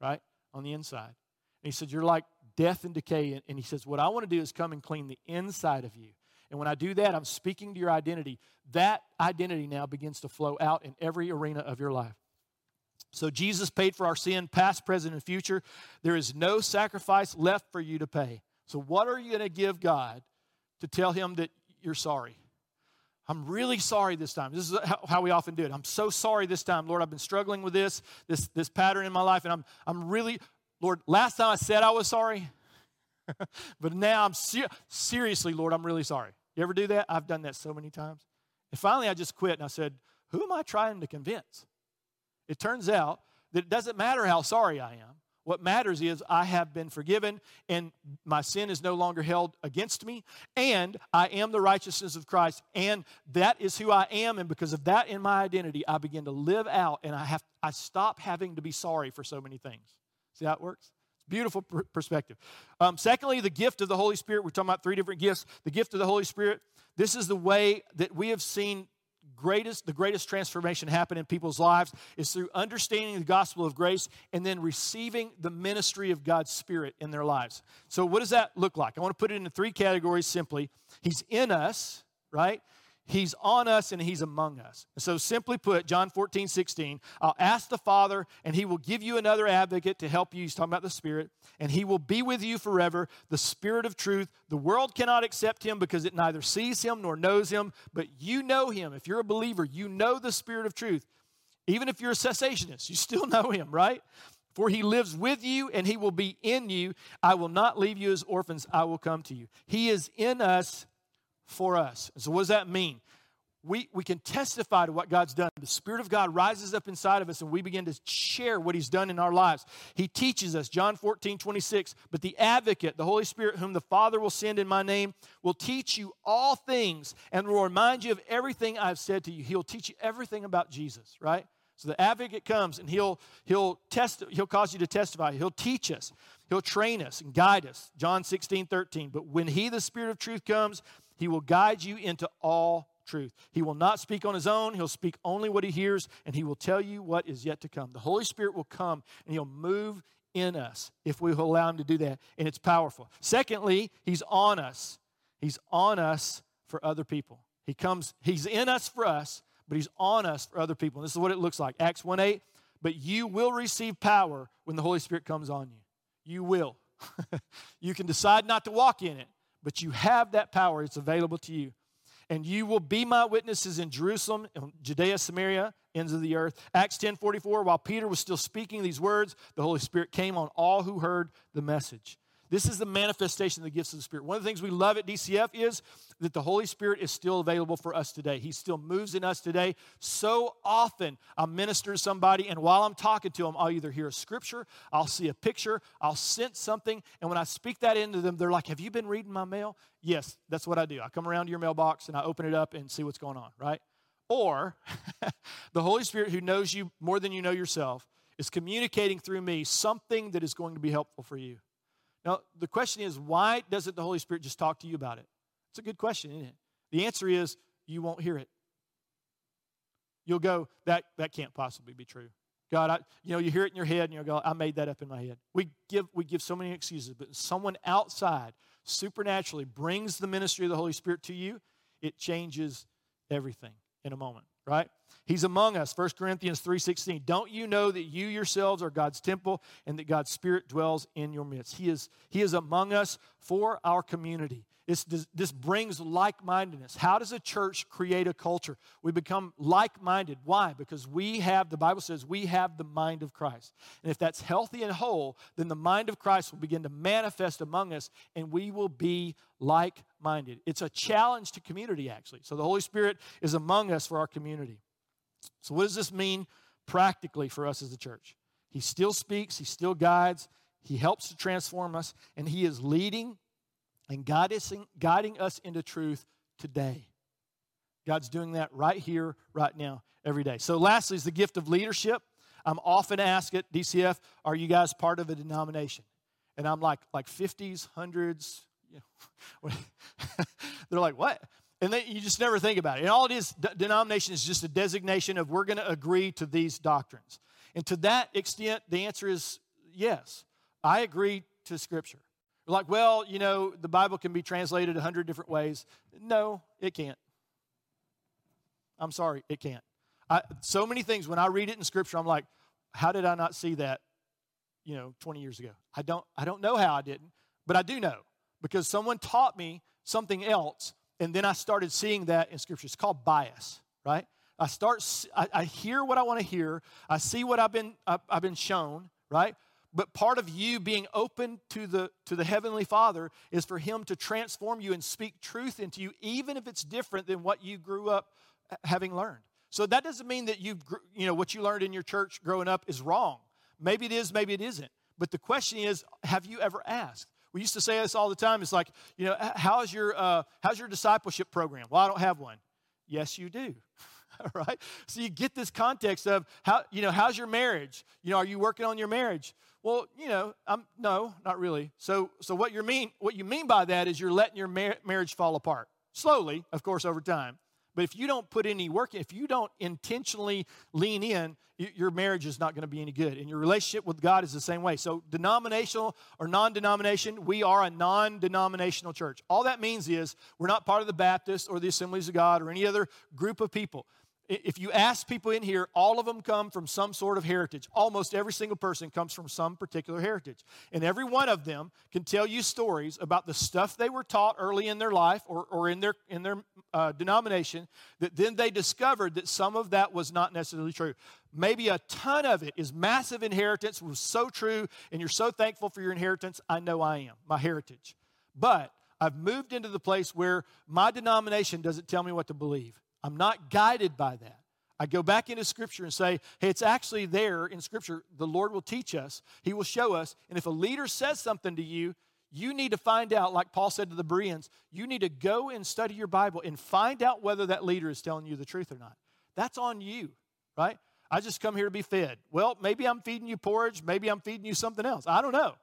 Right? On the inside. And He said, You're like death and decay. And He says, What I want to do is come and clean the inside of you. And when I do that, I'm speaking to your identity. That identity now begins to flow out in every arena of your life. So Jesus paid for our sin, past, present, and future. There is no sacrifice left for you to pay. So, what are you going to give God to tell Him that you're sorry? I'm really sorry this time. This is how we often do it. I'm so sorry this time, Lord. I've been struggling with this, this, this pattern in my life, and I'm, I'm really, Lord, last time I said I was sorry, *laughs* but now I'm ser- seriously, Lord, I'm really sorry. You ever do that? I've done that so many times. And finally, I just quit and I said, Who am I trying to convince? It turns out that it doesn't matter how sorry I am. What matters is I have been forgiven and my sin is no longer held against me, and I am the righteousness of Christ, and that is who I am. And because of that in my identity, I begin to live out and I, have, I stop having to be sorry for so many things. See how it works? It's beautiful perspective. Um, secondly, the gift of the Holy Spirit. We're talking about three different gifts. The gift of the Holy Spirit. This is the way that we have seen greatest the greatest transformation happen in people's lives is through understanding the gospel of grace and then receiving the ministry of God's spirit in their lives. So what does that look like? I want to put it into three categories simply. He's in us, right? He's on us and He's among us. So, simply put, John 14, 16, I'll ask the Father, and He will give you another advocate to help you. He's talking about the Spirit, and He will be with you forever, the Spirit of truth. The world cannot accept Him because it neither sees Him nor knows Him, but you know Him. If you're a believer, you know the Spirit of truth. Even if you're a cessationist, you still *laughs* know Him, right? For he lives with you and he will be in you. I will not leave you as orphans, I will come to you. He is in us for us. So, what does that mean? We, we can testify to what God's done. The Spirit of God rises up inside of us and we begin to share what He's done in our lives. He teaches us, John 14, 26, but the advocate, the Holy Spirit, whom the Father will send in my name, will teach you all things and will remind you of everything I've said to you. He'll teach you everything about Jesus, right? So the advocate comes and he'll he'll test he'll cause you to testify. He'll teach us. He'll train us and guide us. John 16, 13. But when he, the Spirit of truth, comes, he will guide you into all truth. He will not speak on his own. He'll speak only what he hears, and he will tell you what is yet to come. The Holy Spirit will come and he'll move in us if we allow him to do that, and it's powerful. Secondly, he's on us. He's on us for other people. He comes, he's in us for us, but he's on us for other people. And this is what it looks like. Acts 1 8, but you will receive power when the Holy Spirit comes on you. You will. *laughs* you can decide not to walk in it, but you have that power. It's available to you. And you will be my witnesses in Jerusalem, in Judea, Samaria, ends of the earth. Acts 10 44, while Peter was still speaking these words, the Holy Spirit came on all who heard the message. This is the manifestation of the gifts of the Spirit. One of the things we love at DCF is that the Holy Spirit is still available for us today. He still moves in us today. So often I minister to somebody, and while I'm talking to them, I'll either hear a scripture, I'll see a picture, I'll sense something, and when I speak that into them, they're like, Have you been reading my mail? Yes, that's what I do. I come around to your mailbox and I open it up and see what's going on, right? Or *laughs* the Holy Spirit, who knows you more than you know yourself, is communicating through me something that is going to be helpful for you. Now, the question is, why doesn't the Holy Spirit just talk to you about it? It's a good question, isn't it? The answer is, you won't hear it. You'll go, that, that can't possibly be true. God, I, you know, you hear it in your head and you'll go, I made that up in my head. We give, we give so many excuses, but someone outside supernaturally brings the ministry of the Holy Spirit to you, it changes everything in a moment, right? He's among us. 1 Corinthians 3:16. Don't you know that you yourselves are God's temple and that God's spirit dwells in your midst? He is he is among us for our community. This, this brings like mindedness. How does a church create a culture? We become like minded. Why? Because we have, the Bible says, we have the mind of Christ. And if that's healthy and whole, then the mind of Christ will begin to manifest among us and we will be like minded. It's a challenge to community, actually. So the Holy Spirit is among us for our community. So, what does this mean practically for us as a church? He still speaks, he still guides, he helps to transform us, and he is leading and guiding, us into truth today. God's doing that right here, right now, every day. So, lastly, is the gift of leadership. I'm often asked at DCF, "Are you guys part of a denomination?" And I'm like, like 50s, hundreds. You *laughs* know, they're like, "What?" And they, you just never think about it. And all it is, d- denomination is just a designation of we're going to agree to these doctrines. And to that extent, the answer is yes. I agree to Scripture. Like, well, you know, the Bible can be translated a hundred different ways. No, it can't. I'm sorry, it can't. I, so many things when I read it in Scripture, I'm like, how did I not see that, you know, 20 years ago? I don't, I don't know how I didn't, but I do know because someone taught me something else, and then I started seeing that in Scripture. It's called bias, right? I start, I, I hear what I want to hear. I see what I've been, I've, I've been shown, right? but part of you being open to the to the heavenly father is for him to transform you and speak truth into you even if it's different than what you grew up having learned so that doesn't mean that you you know what you learned in your church growing up is wrong maybe it is maybe it isn't but the question is have you ever asked we used to say this all the time. It's like you know how's your uh, how's your discipleship program? Well i don't have one. Yes you do. *laughs* Right? So you get this context of how you know how's your marriage? You know are you working on your marriage? Well, you know, I'm no, not really. So, so what you mean, what you mean by that is you're letting your mar- marriage fall apart. Slowly, of course, over time. But if you don't put any work, in, if you don't intentionally lean in, your marriage is not going to be any good. And your relationship with God is the same way. So, denominational or non denomination, we are a non denominational church. All that means is we're not part of the Baptist or the Assemblies of God or any other group of people. If you ask people in here, all of them come from some sort of heritage. Almost every single person comes from some particular heritage. And every one of them can tell you stories about the stuff they were taught early in their life or, or in their, in their uh, denomination that then they discovered that some of that was not necessarily true. Maybe a ton of it is massive inheritance, was so true, and you're so thankful for your inheritance. I know I am, my heritage. But I've moved into the place where my denomination doesn't tell me what to believe. I'm not guided by that. I go back into Scripture and say, hey, it's actually there in Scripture. The Lord will teach us, He will show us. And if a leader says something to you, you need to find out, like Paul said to the Bereans, you need to go and study your Bible and find out whether that leader is telling you the truth or not. That's on you, right? I just come here to be fed. Well, maybe I'm feeding you porridge, maybe I'm feeding you something else. I don't know.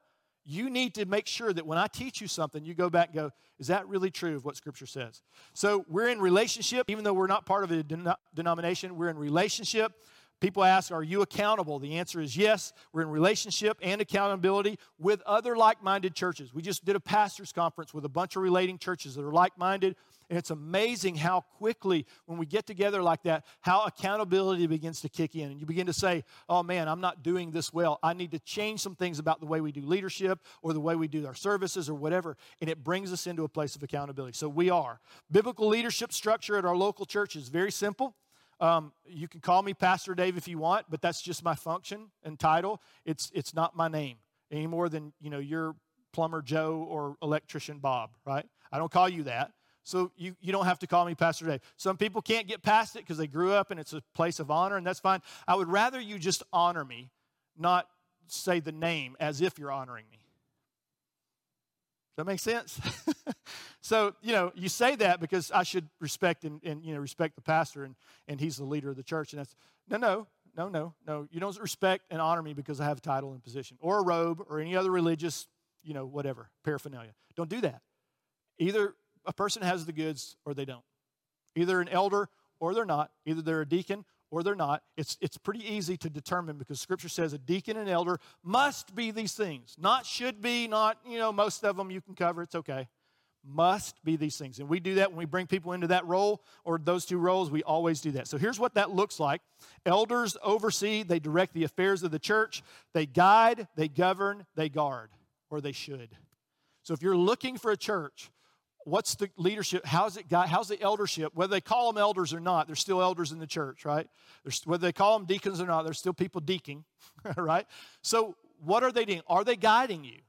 You need to make sure that when I teach you something, you go back and go, is that really true of what Scripture says? So we're in relationship, even though we're not part of a den- denomination, we're in relationship. People ask, Are you accountable? The answer is yes. We're in relationship and accountability with other like minded churches. We just did a pastor's conference with a bunch of relating churches that are like minded. And it's amazing how quickly, when we get together like that, how accountability begins to kick in. And you begin to say, oh man, I'm not doing this well. I need to change some things about the way we do leadership or the way we do our services or whatever. And it brings us into a place of accountability. So we are. Biblical leadership structure at our local church is very simple. Um, you can call me Pastor Dave if you want, but that's just my function and title. It's, it's not my name any more than, you know, you're plumber Joe or electrician Bob, right? I don't call you that. So you, you don't have to call me Pastor Dave. Some people can't get past it because they grew up and it's a place of honor, and that's fine. I would rather you just honor me, not say the name as if you're honoring me. Does that make sense? *laughs* so, you know, you say that because I should respect and, and, you know, respect the pastor and, and he's the leader of the church. And that's, no, no, no, no, no. You don't respect and honor me because I have a title and position or a robe or any other religious, you know, whatever, paraphernalia. Don't do that. Either a person has the goods or they don't. Either an elder or they're not. Either they're a deacon or they're not. It's, it's pretty easy to determine because Scripture says a deacon and elder must be these things. Not should be, not, you know, most of them you can cover, it's okay. Must be these things. And we do that when we bring people into that role or those two roles, we always do that. So here's what that looks like elders oversee, they direct the affairs of the church, they guide, they govern, they guard, or they should. So if you're looking for a church what's the leadership how's it got how's the eldership whether they call them elders or not there's still elders in the church right whether they call them deacons or not there's still people deacon *laughs* right so what are they doing are they guiding you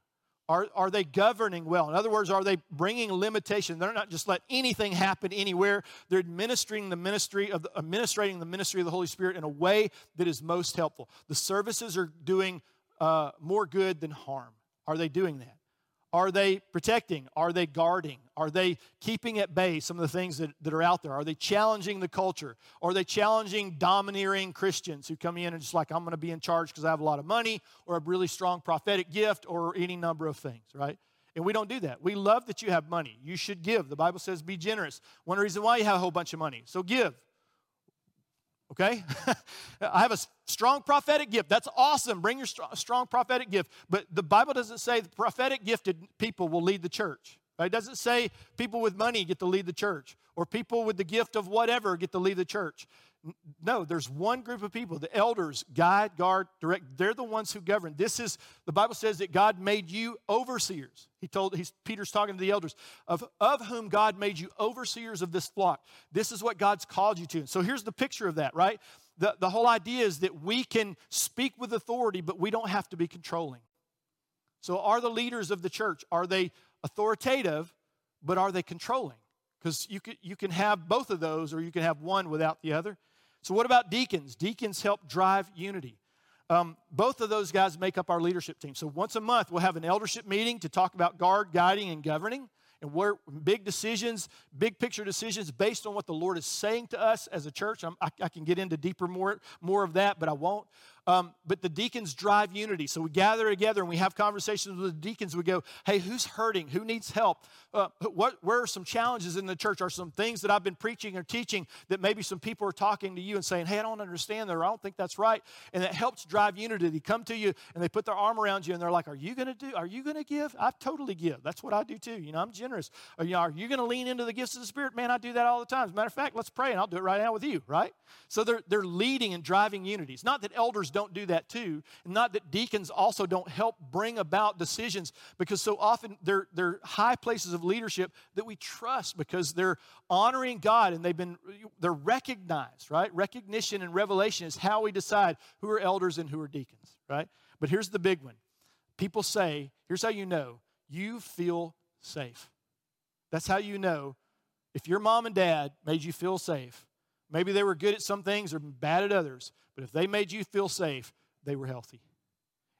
Are, are they governing well? In other words, are they bringing limitation? They're not just let anything happen anywhere. They're administering the ministry of the, administrating the ministry of the Holy Spirit in a way that is most helpful. The services are doing uh, more good than harm. Are they doing that? Are they protecting? Are they guarding? Are they keeping at bay some of the things that, that are out there? Are they challenging the culture? Are they challenging domineering Christians who come in and just like, I'm going to be in charge because I have a lot of money or a really strong prophetic gift or any number of things, right? And we don't do that. We love that you have money. You should give. The Bible says be generous. One reason why you have a whole bunch of money. So give okay? *laughs* I have a strong prophetic gift. That's awesome. Bring your strong prophetic gift. But the Bible doesn't say the prophetic gifted people will lead the church. Right? It doesn't say people with money get to lead the church or people with the gift of whatever get to lead the church. No, there's one group of people, the elders, guide, guard, direct. They're the ones who govern. This is, the Bible says that God made you overseers. He told, he's, Peter's talking to the elders, of, of whom God made you overseers of this flock. This is what God's called you to. So here's the picture of that, right? The, the whole idea is that we can speak with authority, but we don't have to be controlling. So are the leaders of the church, are they authoritative, but are they controlling? Because you can, you can have both of those, or you can have one without the other. So, what about deacons? Deacons help drive unity. Um, both of those guys make up our leadership team. So, once a month, we'll have an eldership meeting to talk about guard, guiding, and governing and where big decisions, big picture decisions based on what the Lord is saying to us as a church. I, I can get into deeper more, more of that, but I won't. Um, but the deacons drive unity. So we gather together and we have conversations with the deacons. We go, hey, who's hurting? Who needs help? Uh, what, where are some challenges in the church? Are some things that I've been preaching or teaching that maybe some people are talking to you and saying, hey, I don't understand that or I don't think that's right. And that helps drive unity. They come to you and they put their arm around you and they're like, are you going to do? Are you going to give? I totally give. That's what I do too. You know, I'm generous. Or, you are you going to lean into the gifts of the Spirit? Man, I do that all the time. As a matter of fact, let's pray and I'll do it right now with you, right? So they're, they're leading and driving unity. It's not that elders don't do that too. Not that deacons also don't help bring about decisions because so often they're, they're high places of leadership that we trust because they're honoring God and they've been, they're recognized, right? Recognition and revelation is how we decide who are elders and who are deacons, right? But here's the big one. People say, here's how you know, you feel safe. That's how you know if your mom and dad made you feel safe. Maybe they were good at some things or bad at others, but if they made you feel safe, they were healthy.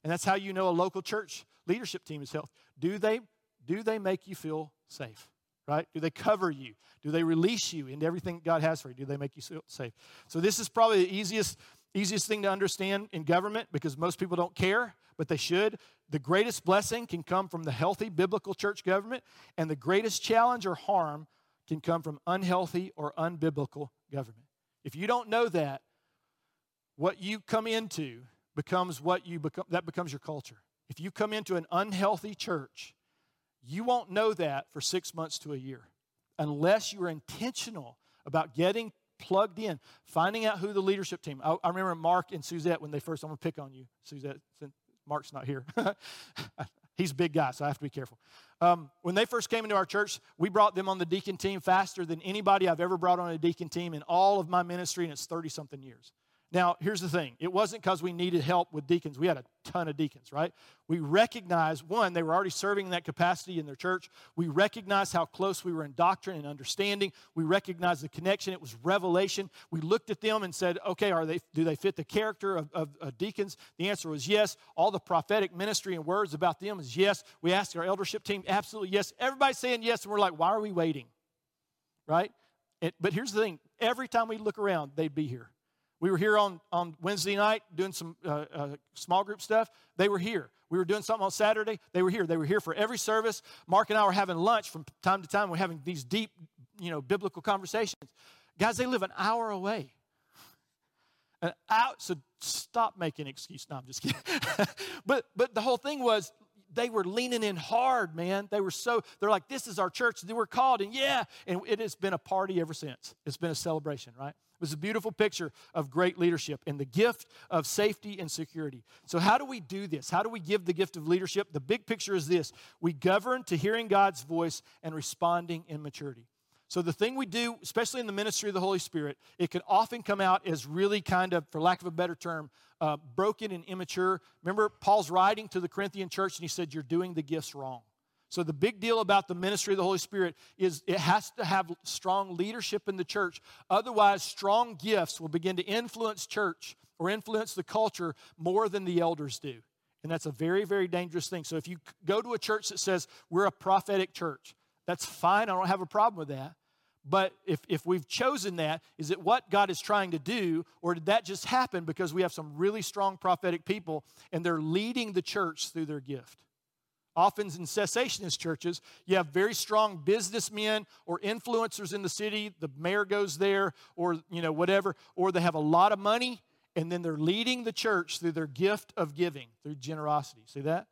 And that's how you know a local church leadership team is healthy. Do they, do they make you feel safe? Right? Do they cover you? Do they release you into everything God has for you? Do they make you feel safe? So this is probably the easiest, easiest thing to understand in government because most people don't care, but they should. The greatest blessing can come from the healthy biblical church government, and the greatest challenge or harm can come from unhealthy or unbiblical government. If you don't know that, what you come into becomes what you become, that becomes your culture. If you come into an unhealthy church, you won't know that for six months to a year unless you are intentional about getting plugged in, finding out who the leadership team. I, I remember Mark and Suzette when they first, I'm to pick on you, Suzette, since Mark's not here. *laughs* He's a big guy, so I have to be careful. Um, when they first came into our church, we brought them on the deacon team faster than anybody I've ever brought on a deacon team in all of my ministry, and it's 30 something years. Now, here's the thing it wasn't because we needed help with deacons. We had a ton of deacons, right? We recognized, one, they were already serving in that capacity in their church. We recognized how close we were in doctrine and understanding. We recognized the connection. It was revelation. We looked at them and said, okay, are they, do they fit the character of, of, of deacons? The answer was yes. All the prophetic ministry and words about them is yes. We asked our eldership team, absolutely yes. Everybody's saying yes, and we're like, why are we waiting? Right? It, but here's the thing every time we look around, they'd be here. We were here on, on Wednesday night doing some uh, uh, small group stuff. They were here. We were doing something on Saturday. They were here. They were here for every service. Mark and I were having lunch from time to time. We're having these deep, you know, biblical conversations. Guys, they live an hour away. An hour, so stop making excuses. No, I'm just kidding. *laughs* but but the whole thing was they were leaning in hard, man. They were so, they're like, this is our church. They were called, and yeah, and it has been a party ever since. It's been a celebration, right? Was a beautiful picture of great leadership and the gift of safety and security. So, how do we do this? How do we give the gift of leadership? The big picture is this we govern to hearing God's voice and responding in maturity. So, the thing we do, especially in the ministry of the Holy Spirit, it can often come out as really kind of, for lack of a better term, uh, broken and immature. Remember, Paul's writing to the Corinthian church and he said, You're doing the gifts wrong. So, the big deal about the ministry of the Holy Spirit is it has to have strong leadership in the church. Otherwise, strong gifts will begin to influence church or influence the culture more than the elders do. And that's a very, very dangerous thing. So, if you go to a church that says we're a prophetic church, that's fine. I don't have a problem with that. But if, if we've chosen that, is it what God is trying to do, or did that just happen because we have some really strong prophetic people and they're leading the church through their gift? Often in cessationist churches, you have very strong businessmen or influencers in the city. The mayor goes there, or you know whatever, or they have a lot of money, and then they're leading the church through their gift of giving, through generosity. See that?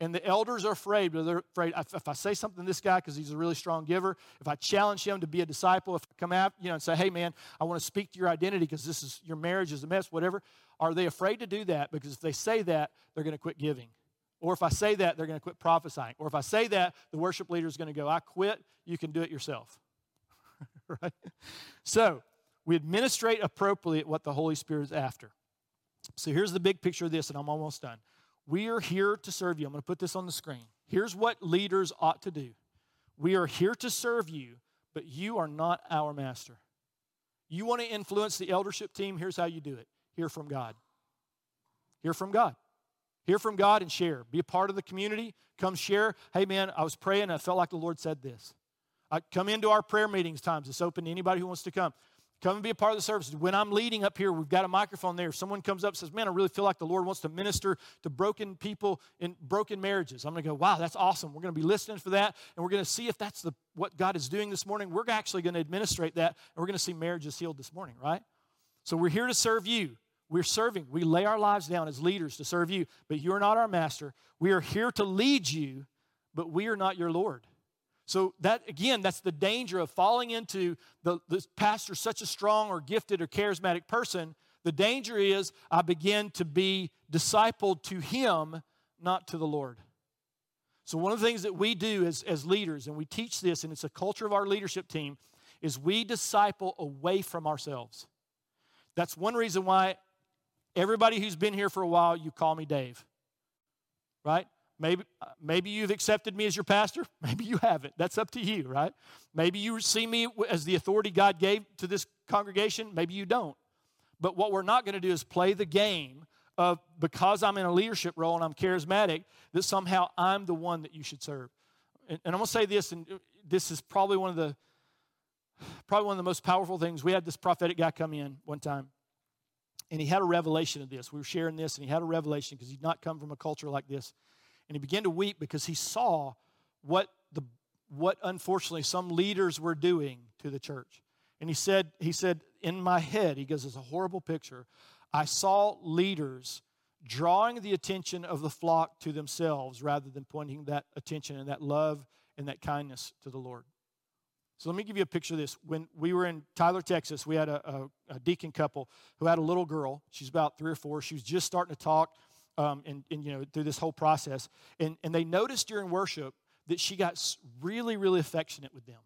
And the elders are afraid. They're afraid if I say something to this guy because he's a really strong giver, if I challenge him to be a disciple, if I come out, you know, and say, "Hey, man, I want to speak to your identity because this is your marriage is a mess," whatever. Are they afraid to do that? Because if they say that, they're going to quit giving. Or if I say that, they're going to quit prophesying. Or if I say that, the worship leader is going to go, "I quit. You can do it yourself." *laughs* right? So we administrate appropriately what the Holy Spirit is after. So here's the big picture of this, and I'm almost done. We are here to serve you. I'm going to put this on the screen. Here's what leaders ought to do we are here to serve you, but you are not our master. You want to influence the eldership team? Here's how you do it hear from God. Hear from God. Hear from God and share. Be a part of the community. Come share. Hey, man, I was praying I felt like the Lord said this. I come into our prayer meetings times. It's open to anybody who wants to come. Come and be a part of the service. When I'm leading up here, we've got a microphone there. If someone comes up and says, Man, I really feel like the Lord wants to minister to broken people in broken marriages. I'm going to go, Wow, that's awesome. We're going to be listening for that. And we're going to see if that's the, what God is doing this morning. We're actually going to administrate that. And we're going to see marriages healed this morning, right? So we're here to serve you. We're serving. We lay our lives down as leaders to serve you, but you're not our master. We are here to lead you, but we are not your Lord. So that again, that's the danger of falling into the, the pastor such a strong or gifted or charismatic person. The danger is I begin to be discipled to him, not to the Lord. So one of the things that we do as, as leaders, and we teach this, and it's a culture of our leadership team, is we disciple away from ourselves. That's one reason why everybody who's been here for a while, you call me Dave. Right? Maybe, maybe you've accepted me as your pastor. *laughs* Maybe you haven't. That's up to you, right? Maybe you see me as the authority God gave to this congregation. Maybe you don't. But what we're not going to do is play the game of because I'm in a leadership role and I'm charismatic, that somehow I'm the one that you should serve. And, and I'm going to say this, and uh, this is probably one of the probably one of the most powerful things. We had this prophetic guy come in one time, and he had a revelation of this. We were sharing this, and he had a revelation because he'd not come from a culture like this. And he began to weep because he saw what, the, what unfortunately some leaders were doing to the church. And he said, he said, in my head, he goes, it's a horrible picture. I saw leaders drawing the attention of the flock to themselves rather than pointing that attention and that love and that kindness to the Lord. So let me give you a picture of this. When we were in Tyler, Texas, we had a, a, a deacon couple who had a little girl. She's about three or four. She was just starting to talk um, and, and, you know, through this whole process. And, and they noticed during worship that she got really, really affectionate with them.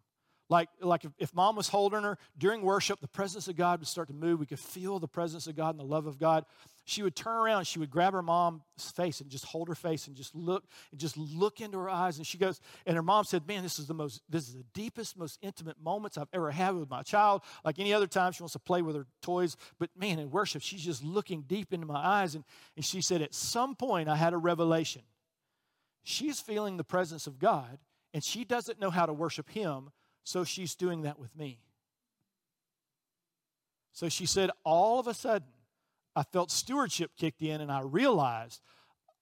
Like, like if, if mom was holding her during worship, the presence of God would start to move. We could feel the presence of God and the love of God. She would turn around, she would grab her mom's face and just hold her face and just look and just look into her eyes. And she goes, and her mom said, Man, this is the most, this is the deepest, most intimate moments I've ever had with my child. Like any other time, she wants to play with her toys. But man, in worship, she's just looking deep into my eyes. And, and she said, At some point, I had a revelation. She's feeling the presence of God, and she doesn't know how to worship Him so she's doing that with me. So she said, all of a sudden, I felt stewardship kicked in and I realized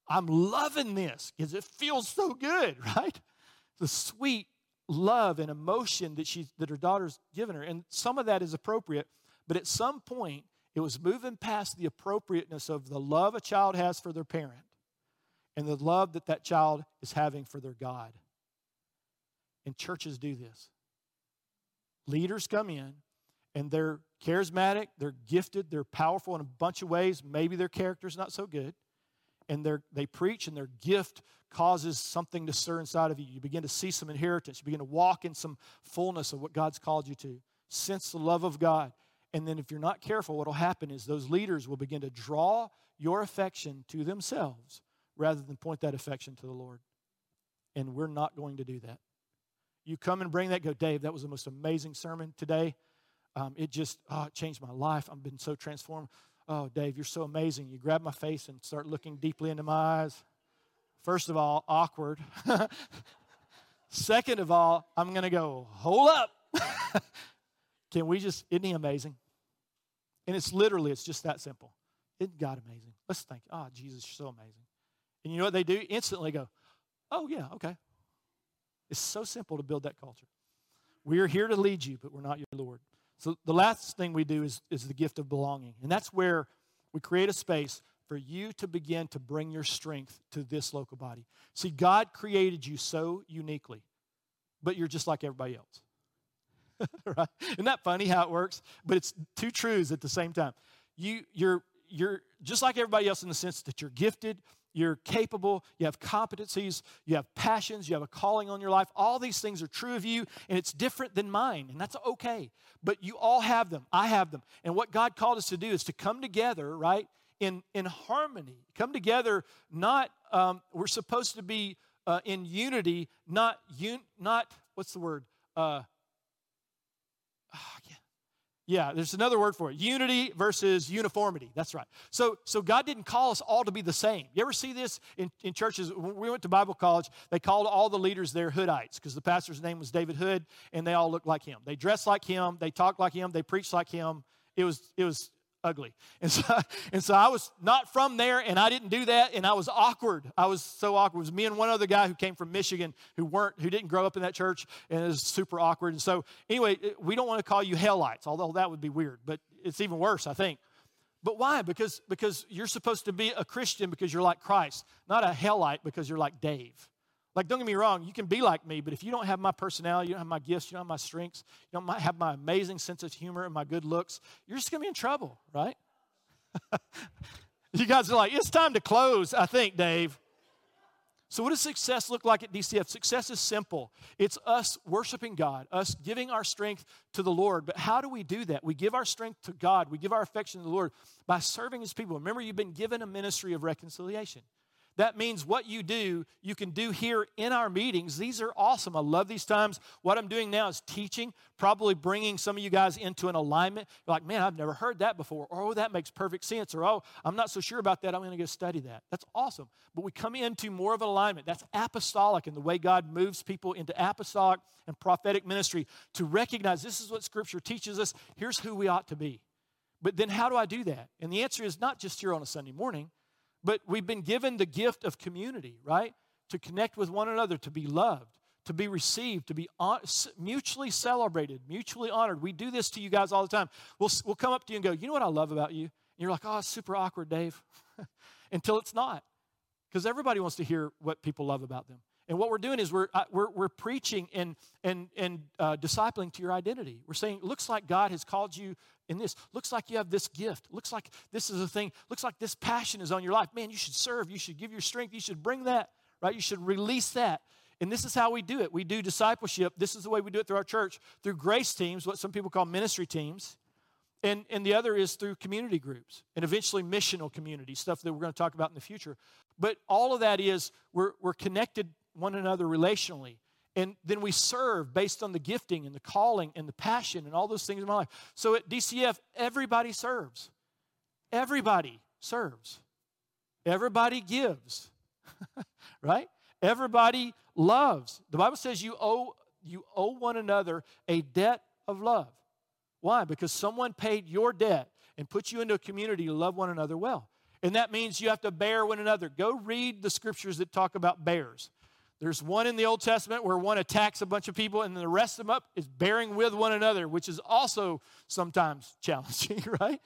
I'm loving this because it feels so good, *laughs* right? The sweet love and emotion that she that her daughter's given her. And some of that is appropriate, but at some point it was moving past the appropriateness of the love a child has for their parent and the love that that child is having for their God. And churches do this. Leaders come in and they're charismatic, they're gifted, they're powerful in a bunch of ways. Maybe their character's not so good. and they they preach and their gift causes something to stir inside of you. You begin to see some inheritance. You begin to walk in some fullness of what God's called you to. Sense the love of God. And then if you're not careful, what will happen is those leaders will begin to draw your affection to themselves rather than point that affection to the Lord. And we're not going to do that. You come and bring that, go, Dave, that was the most amazing sermon today. Um, it just oh, it changed my life. I've been so transformed. Oh, Dave, you're so amazing. You grab my face and start looking deeply into my eyes. First of all, awkward. *laughs* Second of all, I'm going to go, hold up. *laughs* Can we just, isn't he amazing? And it's literally, it's just that simple. Isn't God amazing? Let's think, oh, Jesus, you're so amazing. And you know what they do? Instantly go, oh, yeah, okay. It's so simple to build that culture. We are here to lead you, but we're not your Lord. So the last thing we do is, is the gift of belonging. And that's where we create a space for you to begin to bring your strength to this local body. See, God created you so uniquely, but you're just like everybody else. *laughs* right? Isn't that funny how it works? But it's two truths at the same time. You, you're, you're just like everybody else in the sense that you're gifted, you're capable, you have competencies, you have passions, you have a calling on your life. All these things are true of you, and it's different than mine, and that's okay. But you all have them. I have them. And what God called us to do is to come together, right, in, in harmony. Come together, not, um, we're supposed to be uh, in unity, not, un, not, what's the word? Uh, yeah. There's another word for it. Unity versus uniformity. That's right. So, so God didn't call us all to be the same. You ever see this in, in churches? When we went to Bible college, they called all the leaders there Hoodites because the pastor's name was David Hood, and they all looked like him. They dressed like him, they talked like him, they preached like him. It was, it was ugly. And so, *laughs* and so I was not from there, and I didn't do that, and I was awkward. I was so awkward. It was me and one other guy who came from Michigan who weren't, who didn't grow up in that church, and it was super awkward. And so, anyway, we don't want to call you hellites, although that would be weird, but it's even worse, I think. But why? Because because you're supposed to be a Christian because you're like Christ, not a hellite because you're like Dave. Like, don't get me wrong, you can be like me, but if you don't have my personality, you don't have my gifts, you don't have my strengths, you don't have my amazing sense of humor and my good looks, you're just to be in trouble, right? *laughs* you guys are like, it's time to close, I think, Dave. So, what does success look like at DCF? Success is simple. It's us worshiping God, us giving our strength to the Lord. But how do we do that? We give our strength to God, we give our affection to the Lord by serving His people. Remember, you've been given a ministry of reconciliation. That means what you do, you can do here in our meetings. These are awesome. I love these times. What I'm doing now is teaching, probably bringing some of you guys into an alignment. You're like, man, I've never heard that before. Or, oh, that makes perfect sense. Or, oh, I'm not so sure about that. I'm going to go study that. That's awesome. But we come into more of an alignment. That's apostolic in the way God moves people into apostolic and prophetic ministry to recognize this is what Scripture teaches us. Here's who we ought to be. But then how do I do that? And the answer is not just here on a Sunday morning. But we've been given the gift of community, right? To connect with one another, to be loved, to be received, to be mutually celebrated, mutually honored. We do this to you guys all the time. We'll, we'll come up to you and go, You know what I love about you? And you're like, Oh, it's super awkward, Dave. *laughs* Until it's not. Because everybody wants to hear what people love about them. And what we're doing is we're, uh, we're, we're preaching and, and, and uh, discipling to your identity. We're saying, looks like God has called you in this. Looks like you have this gift. Looks like this is a thing. Looks like this passion is on your life. Man, you should serve. You should give your strength. You should bring that, right? You should release that. And this is how we do it. We do discipleship. This is the way we do it through our church, through grace teams, what some people call ministry teams. And, and the other is through community groups and eventually missional community, stuff that we're going to talk about in the future. But all of that is we're, we're connected one another relationally. And then we serve based on the gifting and the calling and the passion and all those things in my life. So at DCF, everybody serves. Everybody serves. Everybody gives. *laughs* right? Everybody loves. The Bible says you owe you owe one another a debt of love. Why? Because someone paid your debt and put you into a community to love one another well. And that means you have to bear one another. Go read the scriptures that talk about bears. There's one in the Old Testament where one attacks a bunch of people, and then the rest of them up is bearing with one another, which is also sometimes *laughs* challenging, right?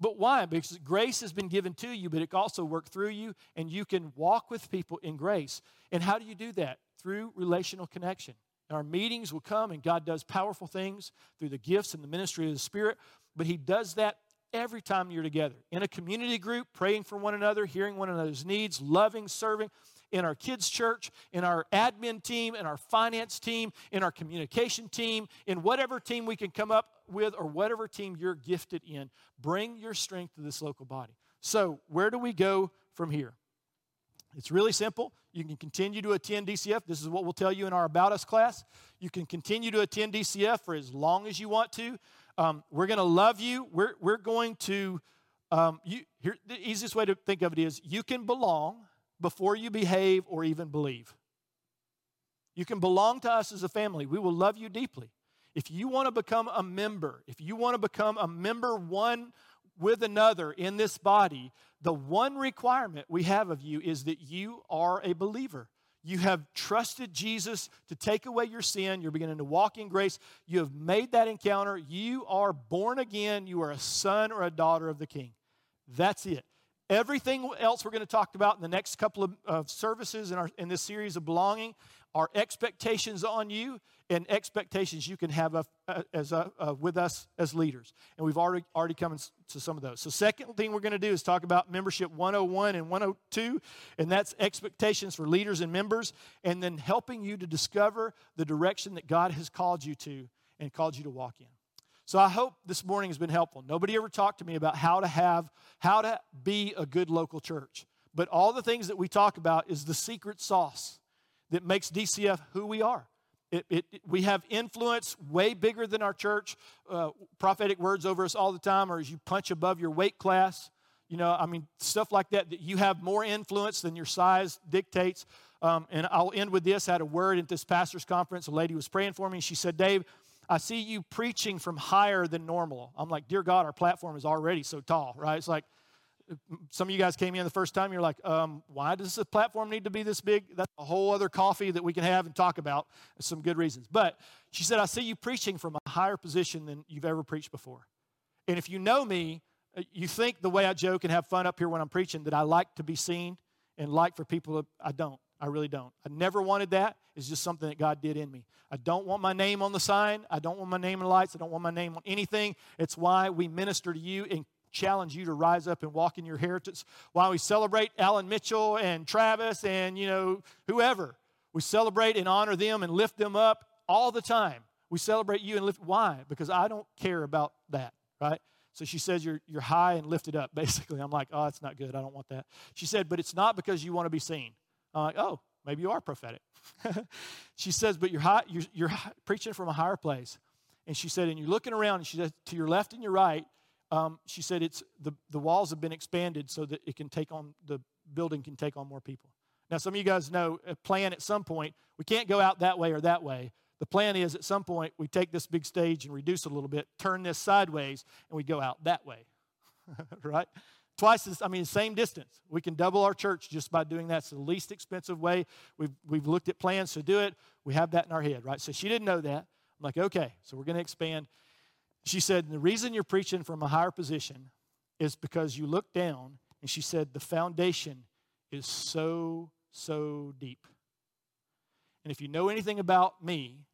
But why? Because grace has been given to you, but it also worked through you, and you can walk with people in grace. And how do you do that? Through relational connection. our meetings will come, and God does powerful things through the gifts and the ministry of the Spirit, but He does that every time you're together in a community group, praying for one another, hearing one another's needs, loving, serving, in our kids' church, in our admin team, in our finance team, in our communication team, in whatever team we can come up with or whatever team you're gifted in. Bring your strength to this local body. So, where do we go from here? It's really simple. You can continue to attend DCF. This is what we'll tell you in our About Us class. You can continue to attend DCF for as long as you want to. Um, we're going to love you. We're, we're going to, um, you, here, the easiest way to think of it is you can belong before you behave or even believe. You can belong to us as a family. We will love you deeply. If you want to become a member, if you want to become a member one with another in this body, the one requirement we have of you is that you are a believer. You have trusted Jesus to take away your sin. You're beginning to walk in grace. You have made that encounter. You are born again. You are a son or a daughter of the King. That's it. Everything else we're going to talk about in the next couple of, of services in, our, in this series of belonging are expectations on you and expectations you can have a, a, uh, as a, with us as leaders. And we've already, already come to some of those. So, second thing we're going to do is talk about membership 101 and 102, and that's expectations for leaders and members, and then helping you to discover the direction that God has called you to and called you to walk in. So I hope this morning has been helpful. Nobody ever talked to me about how to have, how to be a good local church. But all the things that we talk about is the secret sauce that makes DCF who we are. It, it, it, we have influence way bigger than our church. Uh, prophetic words over us all the time, or as you punch above your weight class. You know, I mean, stuff like that, that you have more influence than your size dictates. Um, and I'll end with this. I had a word at this pastor's conference. A lady was praying for me. She said, Dave, I see you preaching from higher than normal. I'm like, dear God, our platform is already so tall, right? It's like some of you guys came in the first time, you're like, um, why does the platform need to be this big? That's a whole other coffee that we can have and talk about. Some good reasons. But she said, I see you preaching from a higher position than you've ever preached before. And if you know me, uh, you think the way I joke and have fun up here when I'm preaching that I like to be seen and like for people I don't. I really don't. I never wanted that. It's just something that God did in me. I don't want my name on the sign. I don't want my name in lights. I don't want my name on anything. It's why we minister to you and challenge you to rise up and walk in your heritage. Why we celebrate Alan Mitchell and Travis and, you know, whoever. We celebrate and honor them and lift them up all the time. We celebrate you and lift. Why? Because I don't care about that, right? So she says, you're, you're high and lifted up, *laughs* basically. I'm like, oh, that's not good. I don't want that. She said, but it's not because you want to be seen. I'm like, oh, maybe you are prophetic. *laughs* she says, but you're, high, you're, you're preaching from a higher place. And she said, and you're looking around, and she said, to your left and your right, um, she said, it's the, the walls have been expanded so that it can take on, the building can take on more people. Now, some of you guys know a plan at some point, we can't go out that way or that way. The plan is at some point we take this big stage and reduce it a little bit, turn this sideways, and we go out that way. *laughs* right? Twice as, I mean, same distance. We can double our church just by doing that. It's the least expensive way. We've, we've looked at plans to do it. We have that in our head, right? So she didn't know that. I'm like, okay, so we're going to expand. She said, the reason you're preaching from a higher position is because you look down, and she said, the foundation is so, so deep. And if you know anything about me,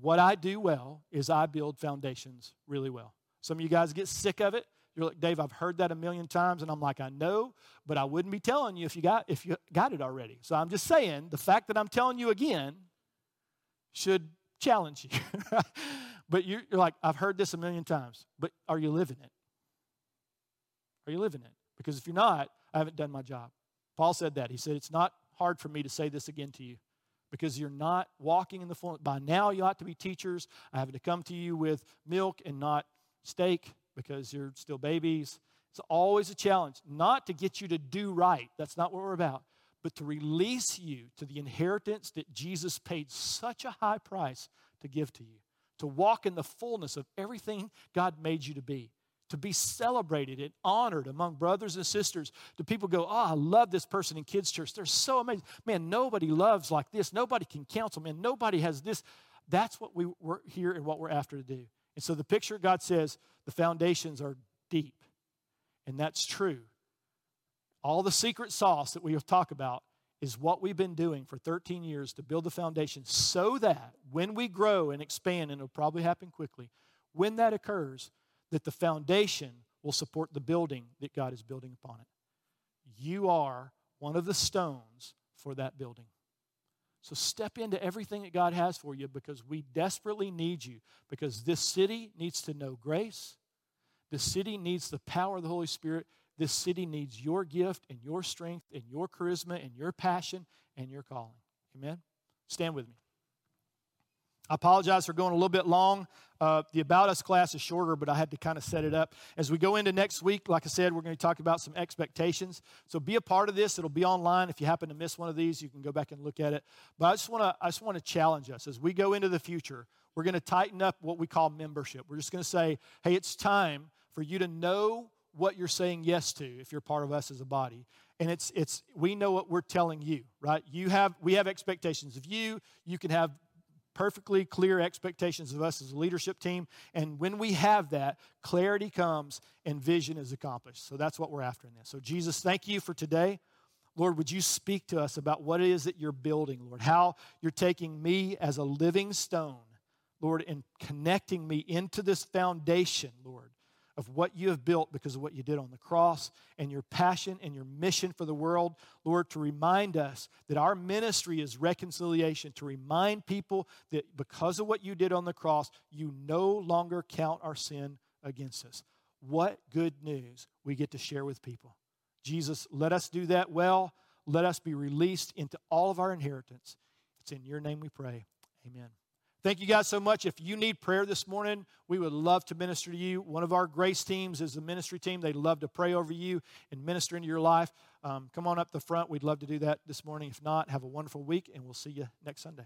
what I do well is I build foundations really well. Some of you guys get sick of it. You're like, Dave, I've heard that a million times, and I'm like, I know, but I wouldn't be telling you if you got if you got it already. So I'm just saying, the fact that I'm telling you again should challenge you. *laughs* but you're, you're like, I've heard this a million times, but are you living it? Are you living it? Because if you're not, I haven't done my job. Paul said that. He said, It's not hard for me to say this again to you because you're not walking in the fullness. By now, you ought to be teachers. I have to come to you with milk and not steak because you're still babies. It's always a challenge, not to get you to do right. That's not what we're about, but to release you to the inheritance that Jesus paid such a high price to give to you, to walk in the fullness of everything God made you to be. To be celebrated and honored among brothers and sisters. Do people go, Oh, I love this person in kids' church. They're so amazing. Man, nobody loves like this. Nobody can counsel. Man, nobody has this. That's what we, we're here and what we're after to do. And so the picture God says the foundations are deep. And that's true. All the secret sauce that we have talked about is what we've been doing for 13 years to build the foundation so that when we grow and expand, and it'll probably happen quickly, when that occurs, that the foundation will support the building that God is building upon it. You are one of the stones for that building. So step into everything that God has for you because we desperately need you. Because this city needs to know grace. This city needs the power of the Holy Spirit. This city needs your gift and your strength and your charisma and your passion and your calling. Amen? Stand with me. I apologize for going a little bit long. Uh, the About Us class is shorter, but I had to kind of set it up. As we go into next week, like I said, we're going to talk about some expectations. So be a part of this. It'll be online. If you happen to miss one of these, you can go back and look at it. But I just want to I just want to challenge us as we go into the future. We're going to tighten up what we call membership. We're just going to say, hey, it's time for you to know what you're saying yes to if you're part of us as a body and it's it's we know what we're telling you right you have we have expectations of you you can have perfectly clear expectations of us as a leadership team. And when we have that, clarity comes and vision is accomplished. So that's what we're after in this. So, Jesus, thank you for today. Lord, would you speak to us about what it is that you're building, Lord? How you're taking me as a living stone, Lord, and connecting me into this foundation, Lord, of what you have built because of what you did on the cross and your passion and your mission for the world, Lord, to remind us that our ministry is reconciliation, to remind people that because of what you did on the cross, you no longer count our sin against us. What good news we get to share with people. Jesus, let us do that well. Let us be released into all of our inheritance. It's in your name we pray. Amen. Thank you guys so much. If you need prayer this morning, we would love to minister to you. One of our grace teams is the ministry team. They'd love to pray over you and minister into your life. Um, come on up the front. We'd love to do that this morning. If not, have a wonderful week, and we'll see you next Sunday.